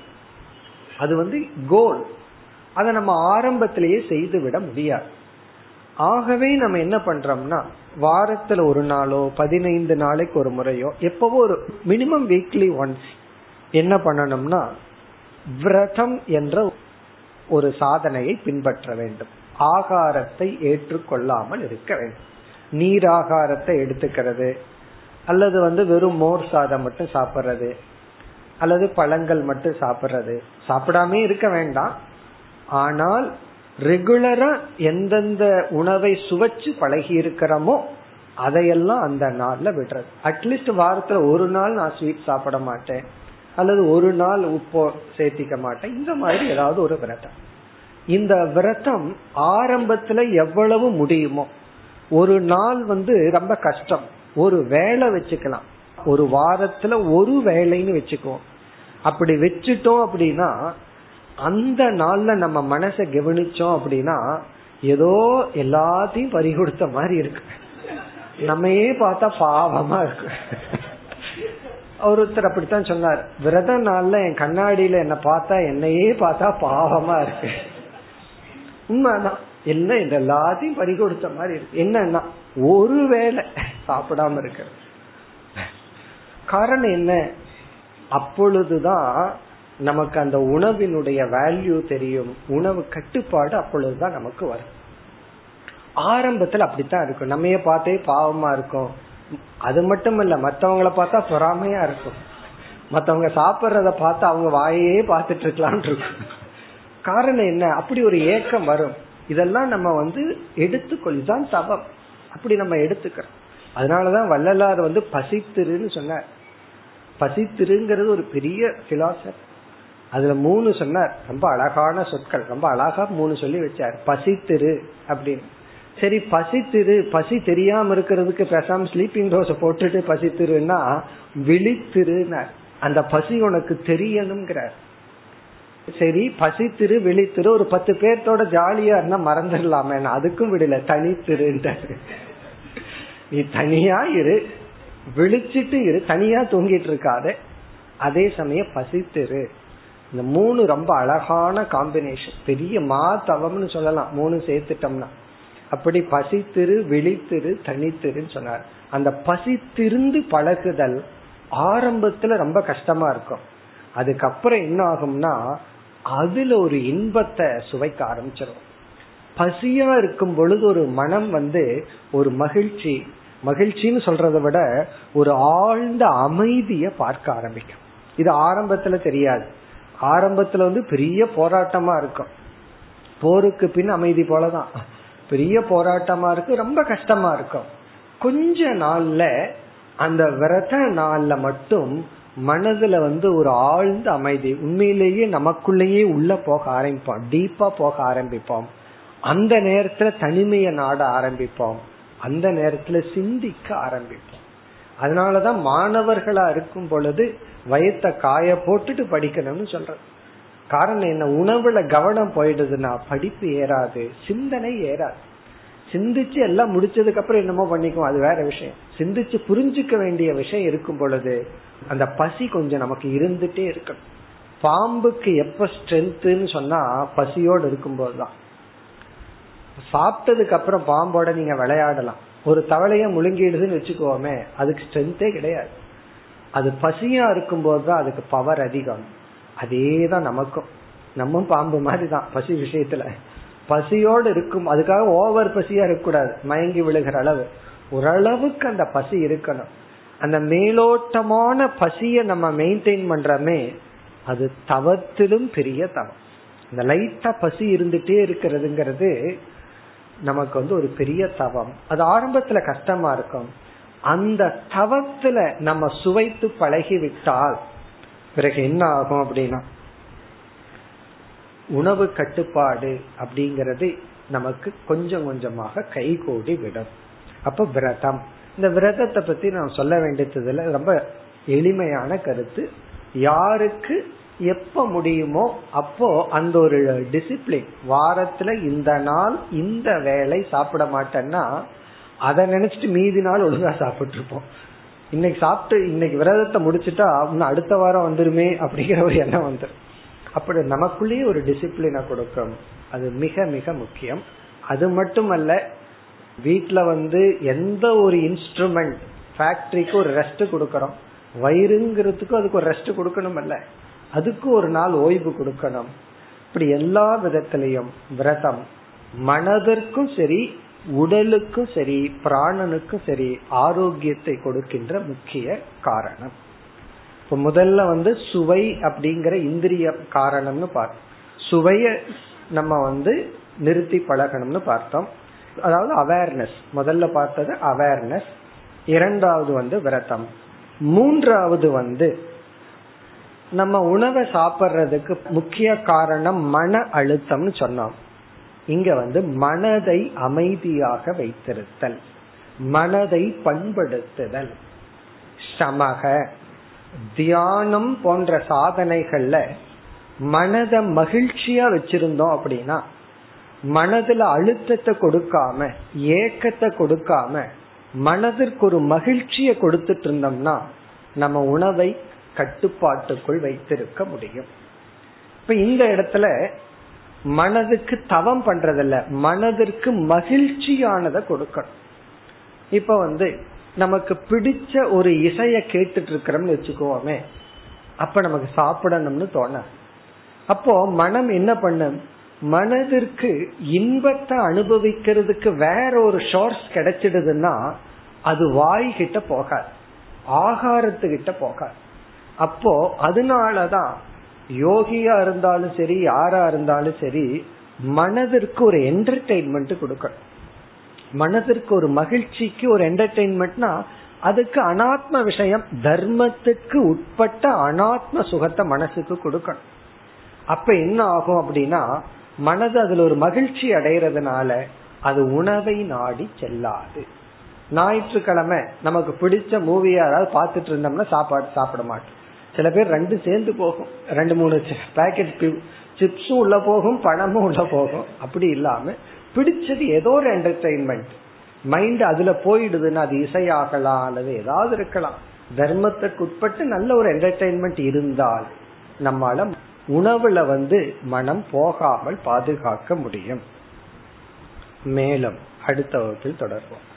Speaker 1: அது வந்து கோல் அதை நம்ம ஆரம்பத்திலேயே செய்து விட முடியாது. ஆகவே நம்ம என்ன பண்றோம்னா வாரத்துல ஒரு நாளோ பதினைந்து நாளைக்கு ஒரு முறையோ எப்பவோ ஒரு மினிமம் வீக்லி ஒன்ஸ் என்ன பண்ணணும்னா விரதம் என்ற ஒரு சாதனையை பின்பற்ற வேண்டும். ஆகாரத்தை ஏற்றுக்கொள்ளாமல் இருக்க வேண்டும். நீராகாரத்தை எடுத்துக்கிறது. அல்லது வந்து வெறும் மோர் சாதம் மட்டும் சாப்பிட்றது. அல்லது பழங்கள் மட்டும் சாப்பிட்றது. சாப்பிடாம இருக்க வேண்டாம். ஆனால் ரெகுலரா எந்தெந்த உணவை சுவைச்சு பழகி இருக்கிறோமோ அதையெல்லாம் அந்த நாள்ல விடுறது. அட்லீஸ்ட் வாரத்துல ஒரு நாள் நான் ஸ்வீட் சாப்பிட மாட்டேன். அல்லது ஒரு நாள் உப்போ சேர்த்திக்க மாட்டேன். இந்த மாதிரி ஏதாவது ஒரு விரதம். இந்த விரதம் ஆரம்பத்துல எவ்வளவு முடியுமோ ஒரு நாள் வந்து ரொம்ப கஷ்டம். ஒரு வேலை வச்சுக்கலாம். ஒரு வாரத்துல ஒரு வேலைன்னு வச்சுக்குவோம். அப்படி வச்சுட்டோம் அப்படின்னா அந்த நாள்ல நம்ம மனசை கவனிச்சோம் அப்படின்னா ஏதோ எல்லாத்தையும் பறிகொடுத்த மாதிரி இருக்கு. நம்மையே பார்த்தா பாவமா இருக்கு. ஒருத்தர் அப்படித்தான் சொன்னார் விரத நாள்ல என் கண்ணாடியில என்ன பார்த்தா என்னையே பார்த்தா பாவமா இருக்கு. உண்மைதான். என்ன இந்த எல்லாத்தையும் பறி கொடுத்த மாதிரி இருக்கு. என்னன்னா ஒரு வேளை சாப்பிடாம இருக்கிறது காரணம் என்ன? அப்பொழுதுதான் நமக்கு அந்த உணவினுடைய வேல்யூ தெரியும். உணவு கட்டுப்பாடு அப்பொழுதுதான் நமக்கு வரும். ஆரம்பத்துல அப்படித்தான் இருக்கும். நம்மைய பார்த்தே பாவமா இருக்கும்? அது மட்டும் இல்ல மத்தவங்களை பார்த்தா பொறாமையா இருக்கும். மத்தவங்க சாப்பிட்றத பார்த்து அவங்க வாயே பார்த்துட்டு இருக்கலான் இருக்கும். காரணம் என்ன? அப்படி ஒரு ஏக்கம் வரும். இதெல்லாம் நம்ம வந்து எடுத்துக்கொள்ளுதான் தவம். அப்படி நம்ம எடுத்துக்கிறோம். அதனாலதான் வள்ளலார் வந்து பசித்திருன்னு சொன்னார். பசித்திருங்கிறது ஒரு பெரிய பிலாசபி அதுல மூணு சொன்னார். ரொம்ப அழகான சொற்கள். ரொம்ப அழகா மூணு சொல்லி வச்சார். பசித்திரு அப்படின்னு. சரி பசித்திரு. பசி தெரியாம இருக்கிறதுக்கு பேசாம ஸ்லீப்பிங் டோஸ போட்டுட்டு பசித்திருன்னா விழித்திருனார் அந்த பசி உனக்கு தெரியணுங்கிறார் சரி பசித்திரு விழித்திரு ஒரு பத்து பேர்த்தோட ஜாலியா இருந்தா மறந்துடலாமே. அதுக்கும் விடல. தனித்திருன்ட்டாரு நீ தனியா இரு. விழிச்சிட்டு இரு. தனியா தூங்கிட்டு இருக்காத அதே சமயம் பசித்திரு. இந்த மூணு ரொம்ப அழகான காம்பினேஷன் பெரிய மா தவம்னு சொல்லலாம். மூணு சேர்த்துட்டோம்னா. அப்படி பசித்திரு விழித்திரு தனித்திருன்னு சொன்னார். அந்த பசித்திருந்து பழகுதல் ஆரம்பத்துல ரொம்ப கஷ்டமா இருக்கும். அதுக்கப்புறம் என்ன ஆகும்னா அதுல ஒரு இன்பத்தை சுவைக்க ஆரம்பிச்சிடும் பசியா இருக்கும் பொழுது ஒரு மனம் வந்து ஒரு மகிழ்ச்சி மகிழ்ச்சின்னு சொல்றதை விட ஒரு ஆழ்ந்த அமைதிய பார்க்க ஆரம்பிக்கும். இது ஆரம்பத்துல தெரியாது. ஆரம்பத்துல வந்து பெரிய போராட்டமா இருக்கும். போருக்கு பின் அமைதி போலதான். பெரிய போராட்டமா இருக்கு ரொம்ப கஷ்டமா இருக்கும். கொஞ்ச நாள்ல அந்த விரத நாள்ல மட்டும் மனதுல வந்து ஒரு ஆழ்ந்த அமைதி. உண்மையிலேயே நமக்குள்ளேயே உள்ள போக ஆரம்பிப்போம். டீப்பா போக ஆரம்பிப்போம். அந்த நேரத்துல தனிமையை நாட ஆரம்பிப்போம். அந்த நேரத்துல சிந்திக்க ஆரம்பிப்போம். அதனாலதான் மாணவர்களா இருக்கும் பொழுது வயத்தை காய போட்டுட்டு படிக்கணும்னு சொல்றது காரணம் என்ன? உணவுல கவனம் போயிடுதுன்னா படிப்பு ஏறாது சிந்தனை ஏறாது. சிந்திச்சு எல்லாம் முடிச்சதுக்கு அப்புறம் என்னமோ பண்ணிக்கும் அது வேற விஷயம். சிந்திச்சு புரிஞ்சுக்க வேண்டிய விஷயம் இருக்கும் பொழுது அந்த பசி கொஞ்சம் நமக்கு இருந்துட்டே இருக்கணும். பாம்புக்கு எப்ப ஸ்ட்ரென்த்னு சொன்னா பசியோடு இருக்கும்போது தான் சாப்பிட்டதுக்கு அப்புறம் பாம்போட நீங்க விளையாடலாம். ஒரு தவளைய முழுங்கிடுதுன்னு வச்சுக்கோமே அதுக்கு ஸ்ட்ரென்த்தே கிடையாது. அது பசியா இருக்கும் போதுதான் அதுக்கு பவர் அதிகம். அதே தான் நமக்கும். நம்ம பாம்பு மாதிரி தான் பசி விஷயத்துல. பசியோடு இருக்கும். அதுக்காக ஓவர் பசியா இருக்கக்கூடாது. மயங்கி விழுகிற அளவு. ஓரளவுக்கு அந்த பசி இருக்கணும். அந்த மேலோட்டமான பசியை நம்ம மெயின்டைன் பண்றமே அது தவத்திலும் பெரிய தவம். இந்த லைட்டா பசி இருந்துட்டே இருக்கிறதுங்கிறது நமக்கு வந்து ஒரு பெரிய தவம். அது ஆரம்பத்துல கஷ்டமா இருக்கும். அந்த தவத்துல நம்ம சுவைத்து பழகி விட்டால் பிறகு என்ன ஆகும் அப்படின்னா உணவு கட்டுப்பாடு அப்படிங்கறது நமக்கு கொஞ்சம் கொஞ்சமாக கைகூடி விடும். அப்ப விரதம். இந்த விரதத்தை பத்தி நான் சொல்ல வேண்டியதுல ரொம்ப எளிமையான கருத்து. யாருக்கு எப்ப முடியுமோ அப்போ அந்த ஒரு டிசிப்ளின் வாரத்துல இந்த நாள் இந்த வேலை சாப்பிட மாட்டேன்னா அதை நினைச்சிட்டு மீதி நாள் ஒழுங்கா சாப்பிட்டு இருப்போம் இன்னைக்கு சாப்பிட்டு இன்னைக்கு விரதத்தை முடிச்சுட்டா இன்னும் அடுத்த வாரம் வந்துருமே அப்படிங்கிற ஒரு எண்ணம் வந்துடும் அப்படி நமக்குள்ளேயே ஒரு டிசிப்ளினை கொடுக்கும். அது மிக மிக முக்கியம். அது மட்டுமல்ல வீட்டுல வந்து எந்த ஒரு இன்ஸ்ட்ருமெண்ட் ஃபேக்டரிக்கு ஒரு ரெஸ்ட் கொடுக்கறோம். வயிறுங்கிறதுக்கும் அதுக்கு ஒரு ரெஸ்ட் கொடுக்கணும் அல்ல அதுக்கு ஒரு நாள் ஓய்வு கொடுக்கணும். இப்படி எல்லா விதத்திலையும் விரதம் மனதிற்கும் சரி உடலுக்கும் சரி பிராணனுக்கும் சரி ஆரோக்கியத்தை கொடுக்கின்ற முக்கிய காரணம். இப்ப முதல்ல வந்து சுவை அப்படிங்கிற இந்திரிய காரணம்னு பார்த்தோம் சுவைய நம்ம வந்து நிறுத்தி பழகணும்னு பார்த்தோம். அதாவது அவேர்னஸ் முதல்ல பார்த்தது அவேர்னஸ் இரண்டாவது வந்து விரதம். மூன்றாவது வந்து நம்ம உணவை சாப்பிட்றதுக்கு முக்கிய காரணம் மன அழுத்தம்னு சொன்னோம். இங்க வந்து மனதை அமைதியாக வைத்திருத்தல். மனதை பண்படுத்துதல். சமக. தியானம் போன்ற சாதனைகள்ல மனதை மகிழ்ச்சியா வச்சிருந்தோம் அப்படின்னா மனதுல அழுத்தத்தை கொடுக்காம ஏக்கத்தை கொடுக்காம மனதிற்கு ஒரு மகிழ்ச்சியை கொடுத்துட்டு இருந்தோம்னா நம்ம உணவை கட்டுப்பாட்டுக்குள் வைத்திருக்க முடியும். இப்ப இந்த இடத்துல மனதுக்கு தவம் பண்றதில்ல மனதிற்கு மகிழ்ச்சியானதை கொடுக்கணும். இப்ப வந்து நமக்கு பிடிச்ச ஒரு இசைய கேட்டுட்டு இருக்கிறோம்னு வச்சுக்கோமே அப்ப நமக்கு சாப்பிடணும்னு தோண அப்போ மனம் என்ன பண்ணும்? மனதிற்கு இன்பத்தை அனுபவிக்கிறதுக்கு வேற ஒரு ஷோர்ஸ் கிடைச்சிடுதுன்னா அது வாய் கிட்ட போகாது. ஆகாரத்துக்கிட்ட போகாது. அப்போ அதனாலதான் யோகியா இருந்தாலும் சரி யாரா இருந்தாலும் சரி மனதிற்கு ஒரு என்டர்டெயின்மெண்ட் கொடுக்கணும். மனதிற்கு ஒரு மகிழ்ச்சிக்கு ஒரு என்டர்டெயின்மெண்ட்னா அதுக்கு அனாத்ம விஷயம் தர்மத்துக்கு உட்பட்ட அனாத்ம சுகத்தை மனசுக்கு கொடுக்கணும். அப்ப என்ன ஆகும் அப்படின்னா மனது அதுல ஒரு மகிழ்ச்சி அடைறதுனால அது உணவை நாடி செல்லாது. ஞாயிற்றுக்கிழமை நமக்கு பிடிச்ச மூவி யாராவது பார்த்துட்டு இருந்தோம்னா சாப்பாடு சாப்பிட மாட்டோம். சில பேர் ரெண்டு சேர்ந்து போகும். ரெண்டு மூணு பேக்கெட் சிப்ஸும் உள்ள போகும் பணமும் உள்ள போகும். அப்படி இல்லாம பிடிச்சது ஏதோ ஒரு என்டர்டைன்மெண்ட் மைண்ட் அதுல போயிடுதுன்னா அது இசையாகலாம் அல்லது ஏதாவது இருக்கலாம் தர்மத்துக்கு உட்பட்டு நல்ல ஒரு என்டர்டைன்மெண்ட் இருந்தால் நம்மால உணவுல வந்து மனம் போகாமல் பாதுகாக்க முடியும் மேலும் அடுத்த வகுப்பில் தொடர்போம்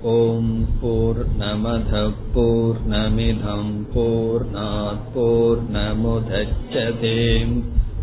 Speaker 2: ॐ पूर्णमधपूर्णमिधं पूर्णात्पूर्णमुदच्छते